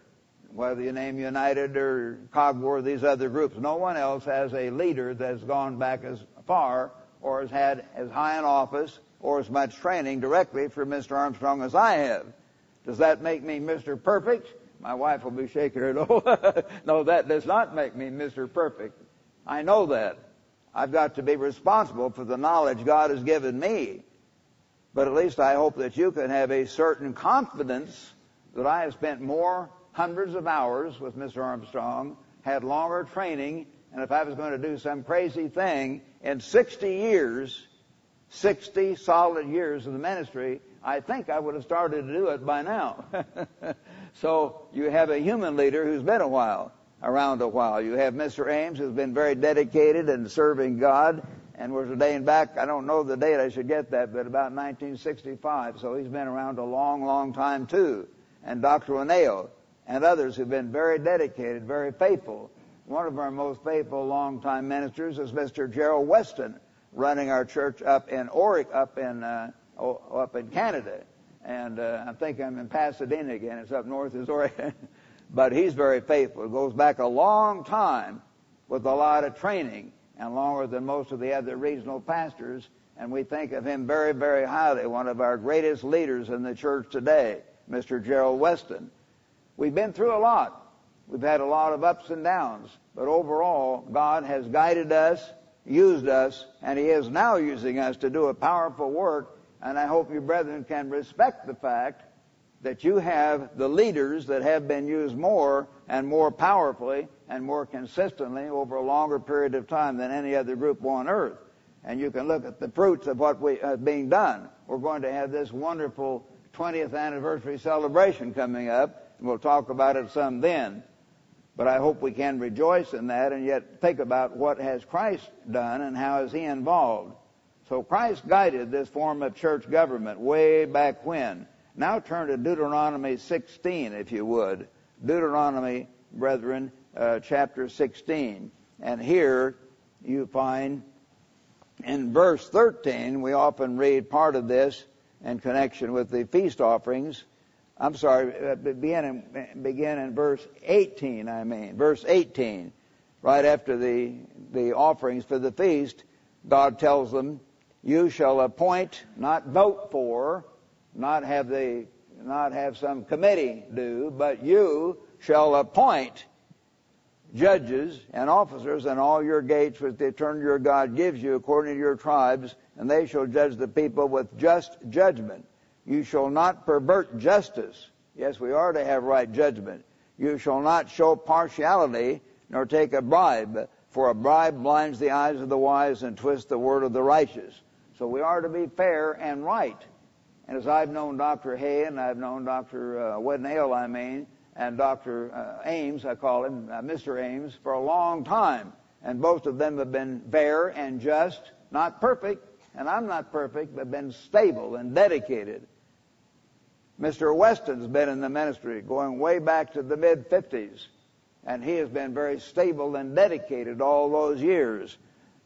whether you name United or COGWA, these other groups. No one else has a leader that's gone back as far or has had as high an office or as much training directly from Mr. Armstrong as I have. Does that make me Mr. Perfect? My wife will be shaking her head. no, that does not make me Mr. Perfect. I know that. I've got to be responsible for the knowledge God has given me. But at least I hope that you can have a certain confidence that I have spent more hundreds of hours with Mr. Armstrong, had longer training, and if I was going to do some crazy thing in 60 years, 60 solid years of the ministry, I think I would have started to do it by now. so you have a human leader who's been a while, around a while. You have Mr. Ames who's been very dedicated in serving God and was ordained back, I don't know the date, I should get that, but about 1965. So he's been around a long, long time too. And Dr. Winnail, and others who've been very dedicated, very faithful. One of our most faithful longtime ministers is Mr. Gerald Weston, running our church up in Oregon, up in uh, up in Canada, and uh, I think I'm in Pasadena again. It's up north as Oregon, but he's very faithful. It goes back a long time with a lot of training and longer than most of the other regional pastors. And we think of him very, very highly. One of our greatest leaders in the church today, Mr. Gerald Weston. We've been through a lot. We've had a lot of ups and downs. But overall, God has guided us, used us, and He is now using us to do a powerful work. And I hope you brethren can respect the fact that you have the leaders that have been used more and more powerfully and more consistently over a longer period of time than any other group on earth. And you can look at the fruits of what we uh, being done. We're going to have this wonderful 20th anniversary celebration coming up We'll talk about it some then. But I hope we can rejoice in that and yet think about what has Christ done and how is he involved. So Christ guided this form of church government way back when. Now turn to Deuteronomy 16, if you would. Deuteronomy, brethren, uh, chapter 16. And here you find in verse 13, we often read part of this in connection with the feast offerings. I'm sorry, uh, begin in, begin in verse 18, I mean, verse 18. Right after the, the offerings for the feast, God tells them, you shall appoint, not vote for, not have the, not have some committee do, but you shall appoint judges and officers in all your gates which the eternal your God gives you according to your tribes, and they shall judge the people with just judgment. You shall not pervert justice. Yes, we are to have right judgment. You shall not show partiality nor take a bribe, for a bribe blinds the eyes of the wise and twists the word of the righteous. So we are to be fair and right. And as I've known Dr. Hoeh and I've known Dr. Uh, Winnail, I mean, and Dr. Uh, Ames, I call him uh, Mr. Ames, for a long time, and both of them have been fair and just, not perfect, and I'm not perfect, but been stable and dedicated. Mr. Weston's been in the ministry going way back to the mid 50s, and he has been very stable and dedicated all those years.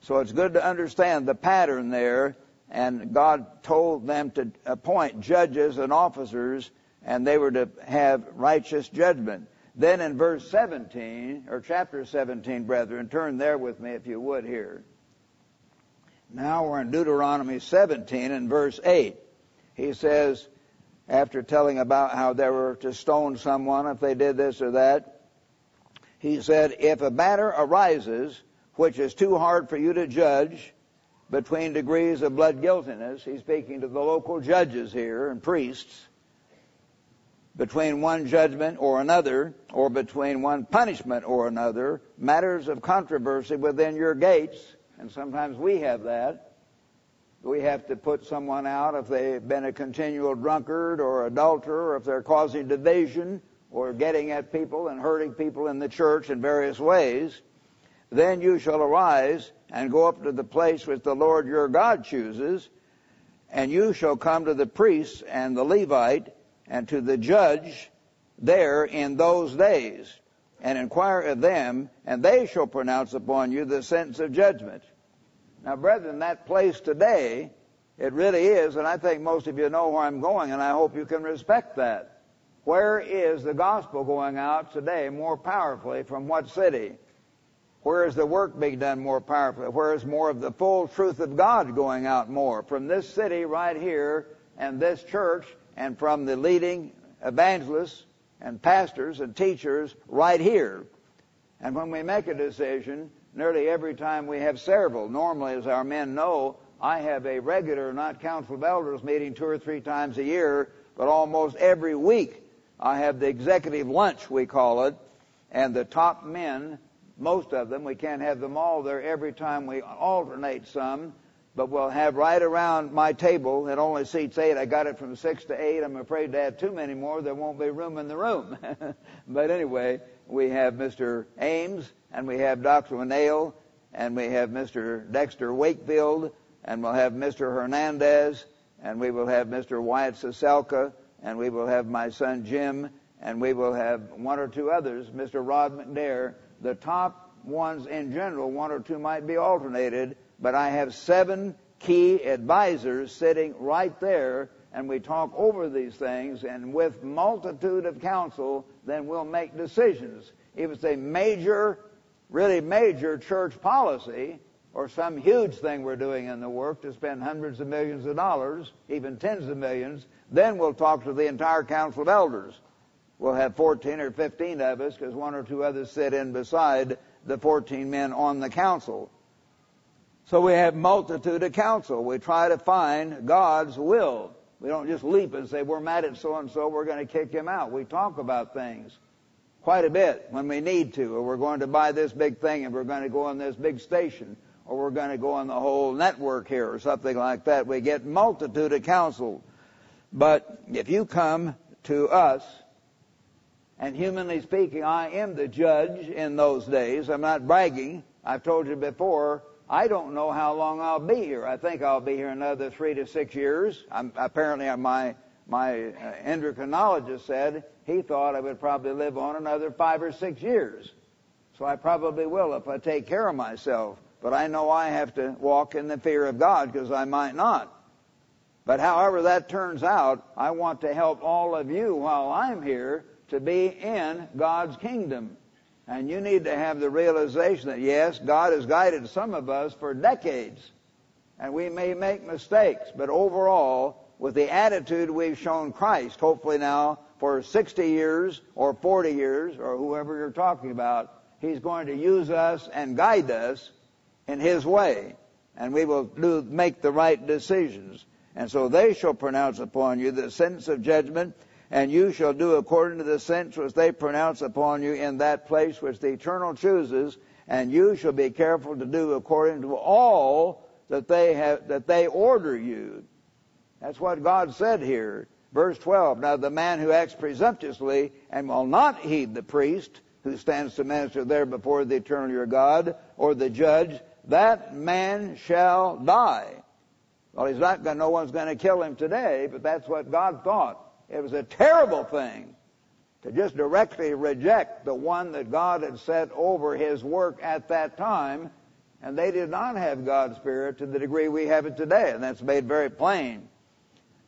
So it's good to understand the pattern there, and God told them to appoint judges and officers, and they were to have righteous judgment. Then in verse 17, or chapter 17, brethren, turn there with me if you would here. Now we're in Deuteronomy 17 and verse 8. He says, after telling about how they were to stone someone if they did this or that, he said, if a matter arises which is too hard for you to judge between degrees of blood guiltiness, he's speaking to the local judges here and priests, between one judgment or another, or between one punishment or another, matters of controversy within your gates, and sometimes we have that, we have to put someone out if they've been a continual drunkard or adulterer, or if they're causing division or getting at people and hurting people in the church in various ways. Then you shall arise and go up to the place which the Lord your God chooses, and you shall come to the priest and the Levite and to the judge there in those days, and inquire of them, and they shall pronounce upon you the sentence of judgment. Now, brethren, that place today, it really is, and I think most of you know where I'm going, and I hope you can respect that. Where is the gospel going out today more powerfully from what city? Where is the work being done more powerfully? Where is more of the full truth of God going out more? From this city right here and this church and from the leading evangelists and pastors and teachers right here. And when we make a decision, nearly every time we have several. Normally, as our men know, I have a regular, not council of elders meeting two or three times a year, but almost every week I have the executive lunch, we call it, and the top men, most of them, we can't have them all there every time we alternate some, but we'll have right around my table, it only seats eight, I got it from six to eight, I'm afraid to add too many more, there won't be room in the room. but anyway, we have Mr. Ames, and we have Dr. Winnail, and we have Mr. Dexter Wakefield, and we'll have Mr. Hernandez, and we will have Mr. Wyatt Ciesielka, and we will have my son Jim, and we will have one or two others, Mr. Rod McNair. The top ones in general, one or two might be alternated, but I have seven key advisors sitting right there and we talk over these things, and with multitude of counsel, then we'll make decisions. If it's a major, really major church policy, or some huge thing we're doing in the work to spend hundreds of millions of dollars, even tens of millions, then we'll talk to the entire council of elders. We'll have 14 or 15 of us, because one or two others sit in beside the 14 men on the council. So we have multitude of counsel. We try to find God's will. We don't just leap and say, we're mad at so and so, we're going to kick him out. We talk about things quite a bit when we need to, or we're going to buy this big thing and we're going to go on this big station, or we're going to go on the whole network here or something like that. We get multitude of counsel. But if you come to us, and humanly speaking, I am the judge in those days. I'm not bragging. I've told you before, I don't know how long I'll be here. I think I'll be here another three to six years. I'm, apparently, my my uh, endocrinologist said he thought I would probably live on another five or six years. So I probably will if I take care of myself. But I know I have to walk in the fear of God because I might not. But however that turns out, I want to help all of you while I'm here to be in God's kingdom. And you need to have the realization that yes, God has guided some of us for decades. And we may make mistakes, but overall, with the attitude we've shown Christ, hopefully now for 60 years or 40 years or whoever you're talking about, He's going to use us and guide us in His way. And we will do, make the right decisions. And so they shall pronounce upon you the sentence of judgment and you shall do according to the sentence which they pronounce upon you in that place which the Eternal chooses, and you shall be careful to do according to all that they have, that they order you. That's what God said here. Verse 12, now the man who acts presumptuously and will not heed the priest, who stands to minister there before the eternal your God or the judge, that man shall die. Well, he's not going, no one's going to kill him today, but that's what God thought. It was a terrible thing to just directly reject the one that God had set over his work at that time, and they did not have God's Spirit to the degree we have it today, and that's made very plain.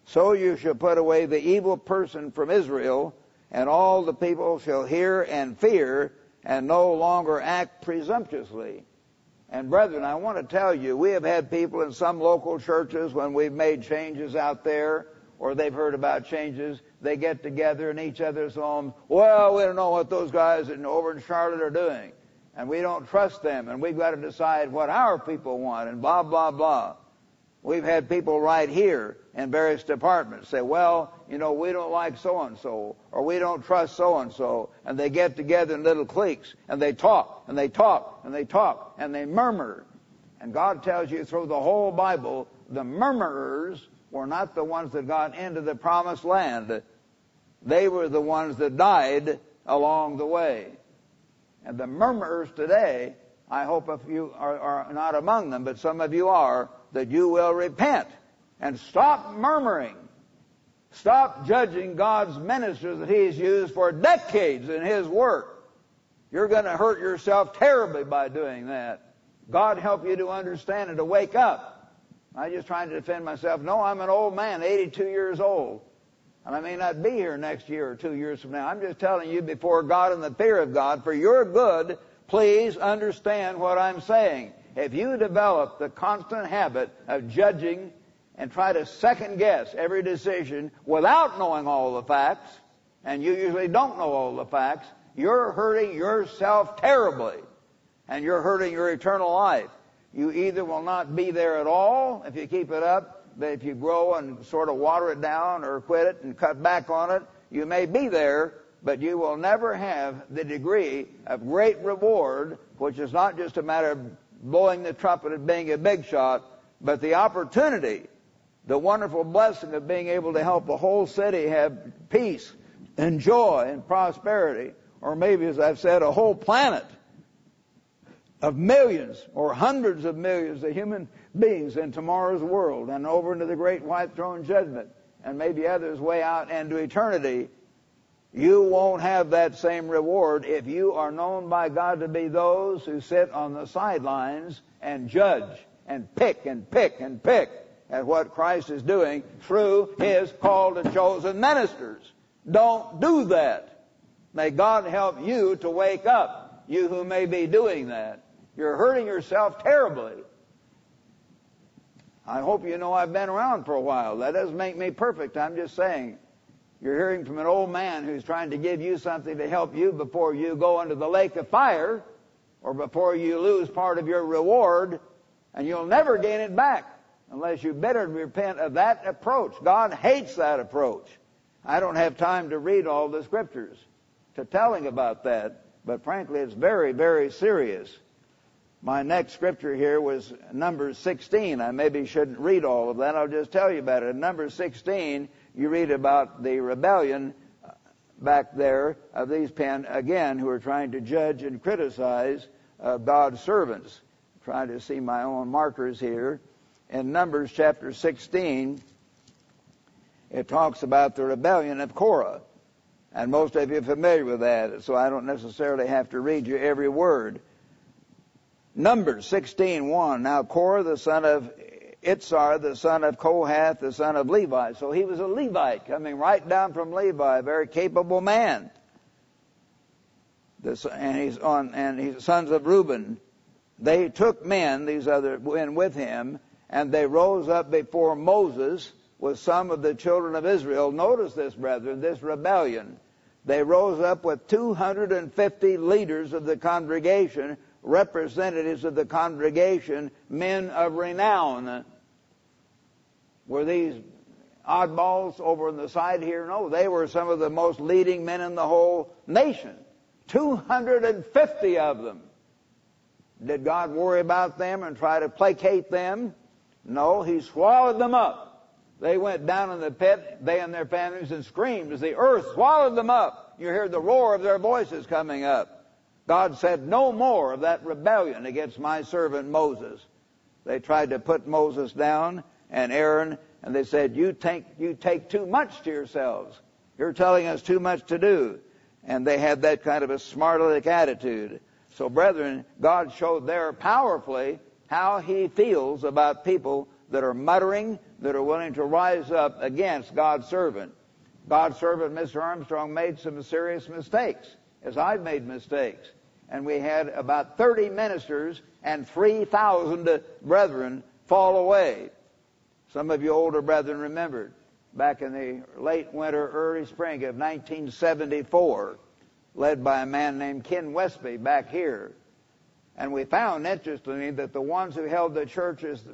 So you shall put away the evil person from Israel, and all the people shall hear and fear, and no longer act presumptuously. And brethren, I want to tell you, we have had people in some local churches when we've made changes out there, or they've heard about changes, they get together in each other's homes. Well, we don't know what those guys in, over in Charlotte are doing. And we don't trust them. And we've got to decide what our people want and blah, blah, blah. We've had people right here in various departments say, well, you know, we don't like so and so, or we don't trust so and so, and they get together in little cliques, and they talk, and they talk, and they talk, and they murmur. And God tells you through the whole Bible, the murmurers were not the ones that got into the promised land. They were the ones that died along the way. And the murmurers today, I hope if you are, are not among them, but some of you are, that you will repent and stop murmuring. Stop judging God's ministers that He's used for decades in His work. You're going to hurt yourself terribly by doing that. God help you to understand and to wake up. I'm just trying to defend myself. No, I'm an old man, 82 years old. And I may not be here next year or two years from now. I'm just telling you before God and the fear of God, for your good, please understand what I'm saying. If you develop the constant habit of judging and try to second guess every decision without knowing all the facts, and you usually don't know all the facts, you're hurting yourself terribly. And you're hurting your eternal life. You either will not be there at all if you keep it up, but if you grow and sort of water it down or quit it and cut back on it, you may be there, but you will never have the degree of great reward, which is not just a matter of blowing the trumpet and being a big shot, but the opportunity, the wonderful blessing of being able to help a whole city have peace and joy and prosperity, or maybe, as I've said, a whole planet of millions or hundreds of millions of human beings in tomorrow's world and over into the great white throne judgment and maybe others way out into eternity you won't have that same reward if you are known by God to be those who sit on the sidelines and judge and pick and pick and pick at what Christ is doing through His called and chosen ministers. Don't do that. May God help you to wake up, you who may be doing that. You're hurting yourself terribly. I hope you know I've been around for a while. That doesn't make me perfect. I'm just saying you're hearing from an old man who's trying to give you something to help you before you go into the lake of fire or before you lose part of your reward, and you'll never gain it back unless you better repent of that approach. God hates that approach. I don't have time to read all the scriptures to telling about that, but frankly, it's very, very serious. My next scripture here was Numbers 16. I maybe shouldn't read all of that. I'll just tell you about it. In Numbers 16, you read about the rebellion back there of these pen again who are trying to judge and criticize uh, God's servants. trying to see my own markers here. In Numbers chapter 16, it talks about the rebellion of Korah. And most of you are familiar with that, so I don't necessarily have to read you every word. Numbers 16:1. Now Korah, the son of Izhar, the son of Kohath, the son of Levi. So he was a Levite coming right down from Levi, a very capable man. This, and he's on, and he's sons of Reuben. They took men, these other men with him, and they rose up before Moses with some of the children of Israel. Notice this, brethren, this rebellion. They rose up with 250 leaders of the congregation, representatives of the congregation, men of renown. Were these oddballs over on the side here? No, they were some of the most leading men in the whole nation. 250 of them. Did God worry about them and try to placate them? No, He swallowed them up. They went down in the pit, they and their families, and screamed as the earth swallowed them up. You hear the roar of their voices coming up. God said, no more of that rebellion against my servant Moses. They tried to put Moses down and Aaron, and they said, you take, you take too much to yourselves. You're telling us too much to do. And they had that kind of a smart aleck attitude. So brethren, God showed there powerfully how he feels about people that are muttering, that are willing to rise up against God's servant. God's servant, Mr. Armstrong, made some serious mistakes, as I've made mistakes. And we had about 30 ministers and 3,000 brethren fall away. Some of you older brethren remembered back in the late winter, early spring of 1974, led by a man named Ken Westby back here. And we found, interestingly, that the ones who held the churches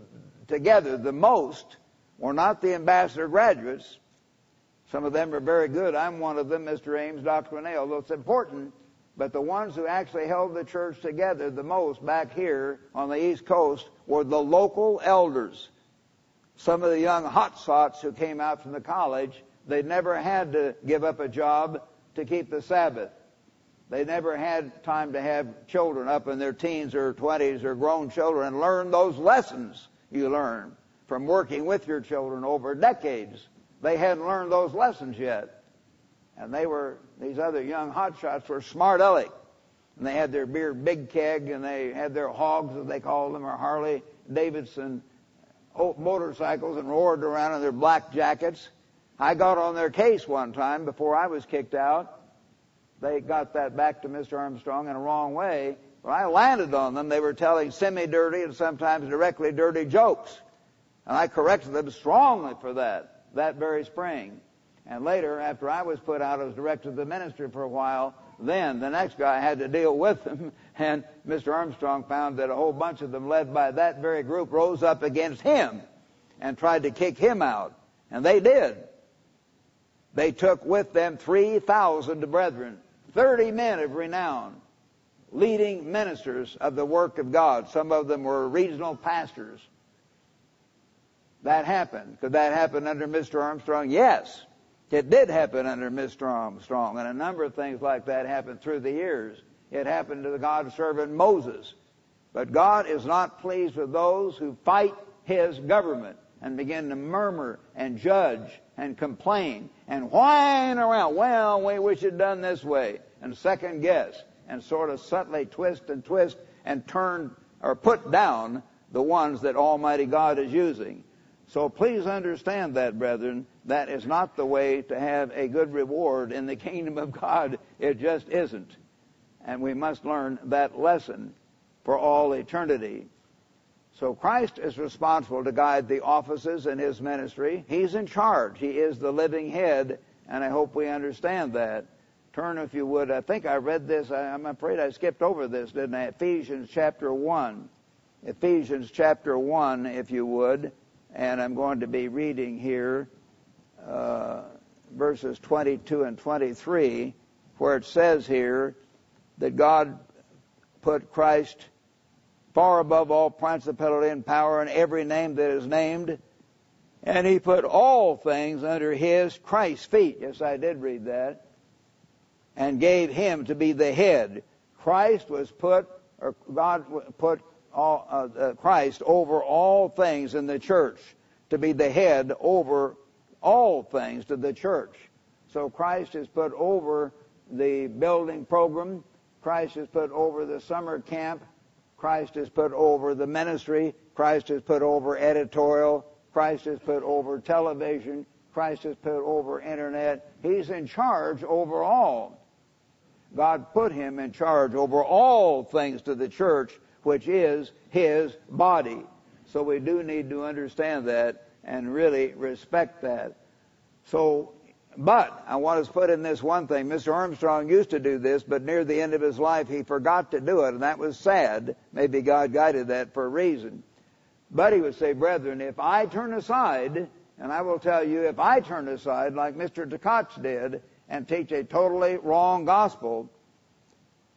together the most were not the ambassador graduates. Some of them are very good. I'm one of them, Mr. Ames, Dr. Renee, although it's important. But the ones who actually held the church together the most back here on the East Coast were the local elders. Some of the young hot sots who came out from the college, they never had to give up a job to keep the Sabbath. They never had time to have children up in their teens or 20s or grown children and learn those lessons you learn from working with your children over decades. They hadn't learned those lessons yet. And they were, these other young hotshots were smart aleck. And they had their beer big keg and they had their hogs, as they called them, or Harley Davidson motorcycles and roared around in their black jackets. I got on their case one time before I was kicked out they got that back to Mr. Armstrong in a wrong way. When I landed on them, they were telling semi-dirty and sometimes directly dirty jokes. And I corrected them strongly for that, that very spring. And later, after I was put out as director of the ministry for a while, then the next guy had to deal with them. And Mr. Armstrong found that a whole bunch of them led by that very group rose up against him and tried to kick him out. And they did. They took with them 3,000 brethren 30 men of renown, leading ministers of the work of God. Some of them were regional pastors. That happened. Could that happen under Mr. Armstrong? Yes. It did happen under Mr. Armstrong, and a number of things like that happened through the years. It happened to the God's servant Moses. But God is not pleased with those who fight his government and begin to murmur and judge and complain and whine around. Well, we wish it done this way and second guess and sort of subtly twist and twist and turn or put down the ones that Almighty God is using. So please understand that, brethren. That is not the way to have a good reward in the kingdom of God. It just isn't. And we must learn that lesson for all eternity. So Christ is responsible to guide the offices in His ministry. He's in charge. He is the living head, and I hope we understand that. Turn, if you would. I think I read this. I'm afraid I skipped over this, didn't I? Ephesians chapter 1. Ephesians chapter 1, if you would. And I'm going to be reading here verses 22 and 23, where it says here that God put Christ far above all principality and power and every name that is named. And he put all things under his, Christ's feet. Yes, I did read that. And gave him to be the head. Christ was put, or God put all, uh, uh, Christ over all things in the church to be the head over all things to the church. So Christ is put over the building program. Christ is put over the summer camp. Christ is put over the ministry. Christ is put over editorial. Christ is put over television. Christ is put over internet. He's in charge over all. God put him in charge over all things to the church, which is his body. So we do need to understand that and really respect that. So but I want to put in this one thing. Mr. Armstrong used to do this, but near the end of his life he forgot to do it, and that was sad. Maybe God guided that for a reason. But he would say, brethren, if I turn aside, and I will tell you, if I turn aside like Mr. Tkach did and teach a totally wrong gospel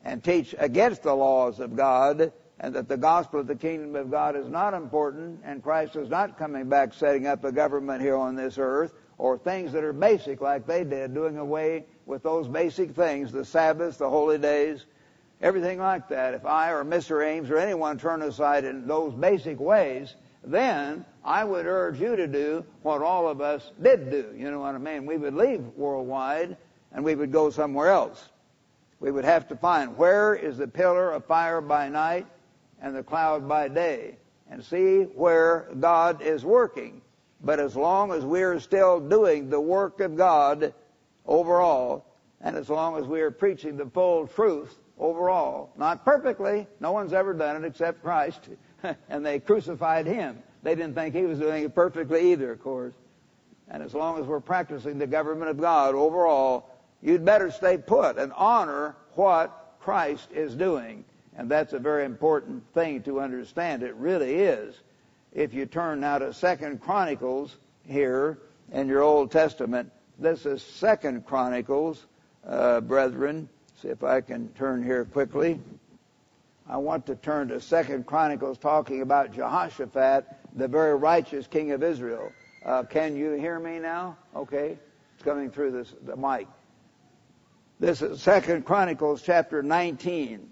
and teach against the laws of God and that the gospel of the kingdom of God is not important and Christ is not coming back setting up a government here on this earth, or things that are basic like they did, doing away with those basic things, the Sabbaths, the holy days, everything like that, if I or Mr. Ames or anyone turn aside in those basic ways, then I would urge you to do what all of us did do. You know what I mean? We would leave worldwide and we would go somewhere else. We would have to find where is the pillar of fire by night and the cloud by day and see where God is working. But as long as we're still doing the work of God overall, and as long as we are preaching the full truth overall, not perfectly, no one's ever done it except Christ, and they crucified Him. They didn't think He was doing it perfectly either, of course. And as long as we're practicing the government of God overall, you'd better stay put and honor what Christ is doing. And that's a very important thing to understand. It really is. If you turn now to Second Chronicles here in your Old Testament, this is Second Chronicles, uh, brethren. See if I can turn here quickly. I want to turn to Second Chronicles talking about Jehoshaphat, the very righteous king of Israel. Uh, can you hear me now? Okay. It's coming through this, the mic. This is Second Chronicles chapter 19.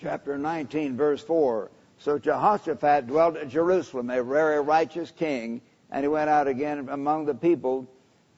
Chapter 19 verse 4. So Jehoshaphat dwelt at Jerusalem, a very righteous king, and he went out again among the people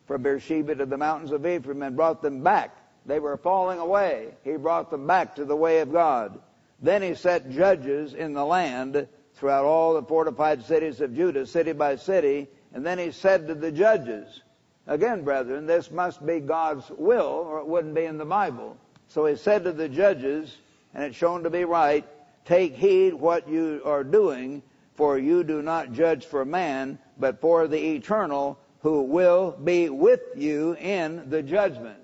from Beersheba to the mountains of Ephraim and brought them back. They were falling away. He brought them back to the way of God. Then he set judges in the land throughout all the fortified cities of Judah, city by city, and then he said to the judges, Again, brethren, this must be God's will, or it wouldn't be in the Bible. So he said to the judges, and it's shown to be right, take heed what you are doing, for you do not judge for man, but for the eternal, who will be with you in the judgment.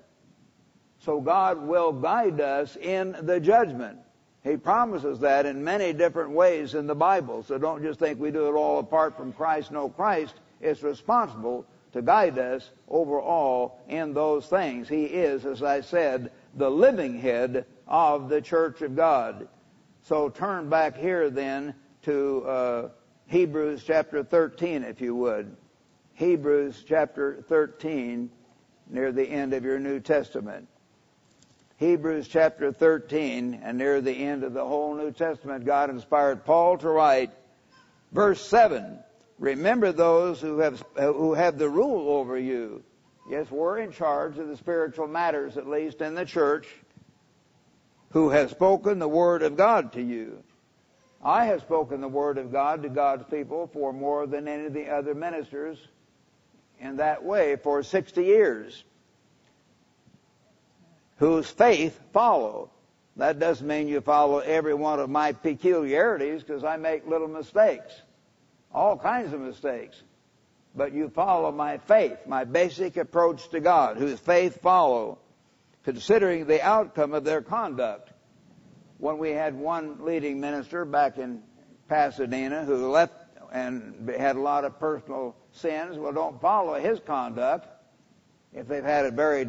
So God will guide us in the judgment. He promises that in many different ways in the Bible. So don't just think we do it all apart from Christ, no Christ. is responsible to guide us overall in those things. He is, as I said, the living head of the church of God. So turn back here then to uh, Hebrews chapter 13, if you would. Hebrews chapter 13, near the end of your New Testament. Hebrews chapter 13, and near the end of the whole New Testament, God inspired Paul to write, verse 7, Remember those who have, who have the rule over you. Yes, we're in charge of the spiritual matters, at least in the church, who has spoken the word of God to you. I have spoken the word of God to God's people for more than any of the other ministers in that way for 60 years, whose faith follow. That doesn't mean you follow every one of my peculiarities because I make little mistakes all kinds of mistakes. But you follow my faith, my basic approach to God, whose faith follow, considering the outcome of their conduct. When we had one leading minister back in Pasadena who left and had a lot of personal sins, well, don't follow his conduct if they've had a very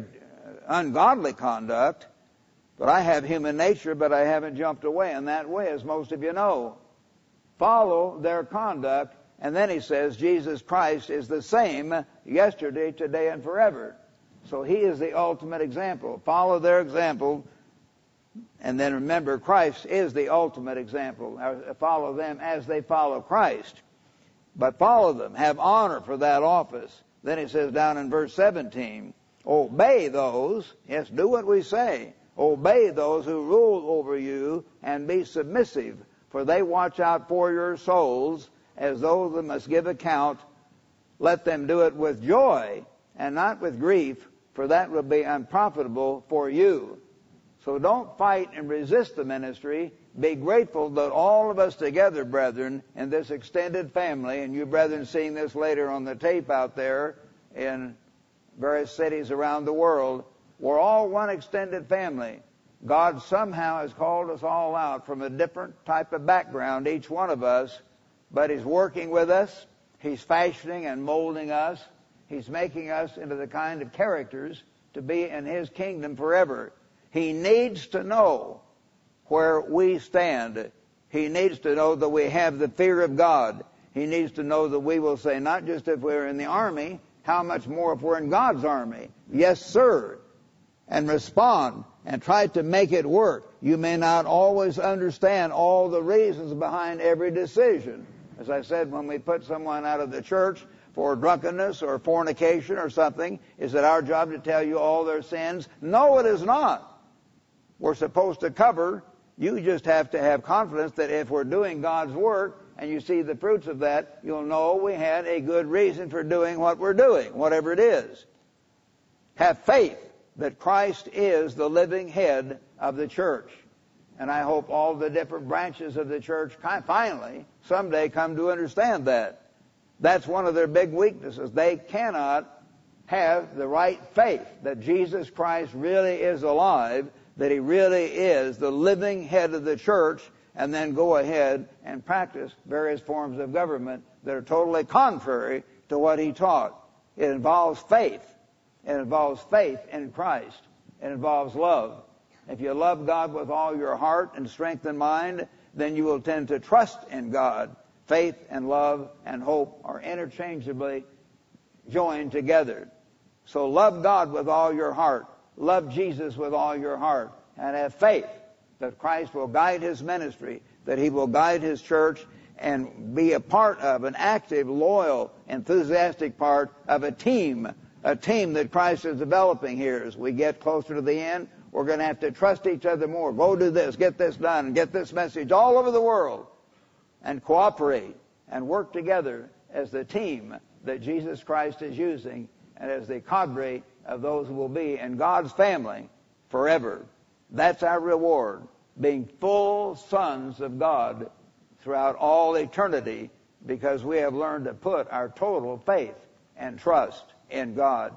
ungodly conduct. But I have human nature, but I haven't jumped away in that way, as most of you know follow their conduct. And then he says Jesus Christ is the same yesterday, today, and forever. So he is the ultimate example. Follow their example. And then remember, Christ is the ultimate example. Follow them as they follow Christ. But follow them. Have honor for that office. Then he says down in verse 17, obey those, yes, do what we say. Obey those who rule over you and be submissive for they watch out for your souls as though they must give account. Let them do it with joy and not with grief, for that will be unprofitable for you. So don't fight and resist the ministry. Be grateful that all of us together, brethren, in this extended family, and you brethren seeing this later on the tape out there in various cities around the world, we're all one extended family. God somehow has called us all out from a different type of background, each one of us, but He's working with us. He's fashioning and molding us. He's making us into the kind of characters to be in His kingdom forever. He needs to know where we stand. He needs to know that we have the fear of God. He needs to know that we will say, not just if we're in the army, how much more if we're in God's army? Yes, sir. And respond and try to make it work. You may not always understand all the reasons behind every decision. As I said, when we put someone out of the church for drunkenness or fornication or something, is it our job to tell you all their sins? No, it is not. We're supposed to cover. You just have to have confidence that if we're doing God's work and you see the fruits of that, you'll know we had a good reason for doing what we're doing, whatever it is. Have faith that Christ is the living head of the church. And I hope all the different branches of the church finally someday come to understand that. That's one of their big weaknesses. They cannot have the right faith that Jesus Christ really is alive, that he really is the living head of the church, and then go ahead and practice various forms of government that are totally contrary to what he taught. It involves faith. It involves faith in Christ. It involves love. If you love God with all your heart and strength and mind, then you will tend to trust in God. Faith and love and hope are interchangeably joined together. So love God with all your heart. Love Jesus with all your heart. And have faith that Christ will guide his ministry, that he will guide his church and be a part of an active, loyal, enthusiastic part of a team, a team that Christ is developing here as we get closer to the end. We're going to have to trust each other more. Go do this, get this done, get this message all over the world and cooperate and work together as the team that Jesus Christ is using and as the cadre of those who will be in God's family forever. That's our reward, being full sons of God throughout all eternity because we have learned to put our total faith and trust in God.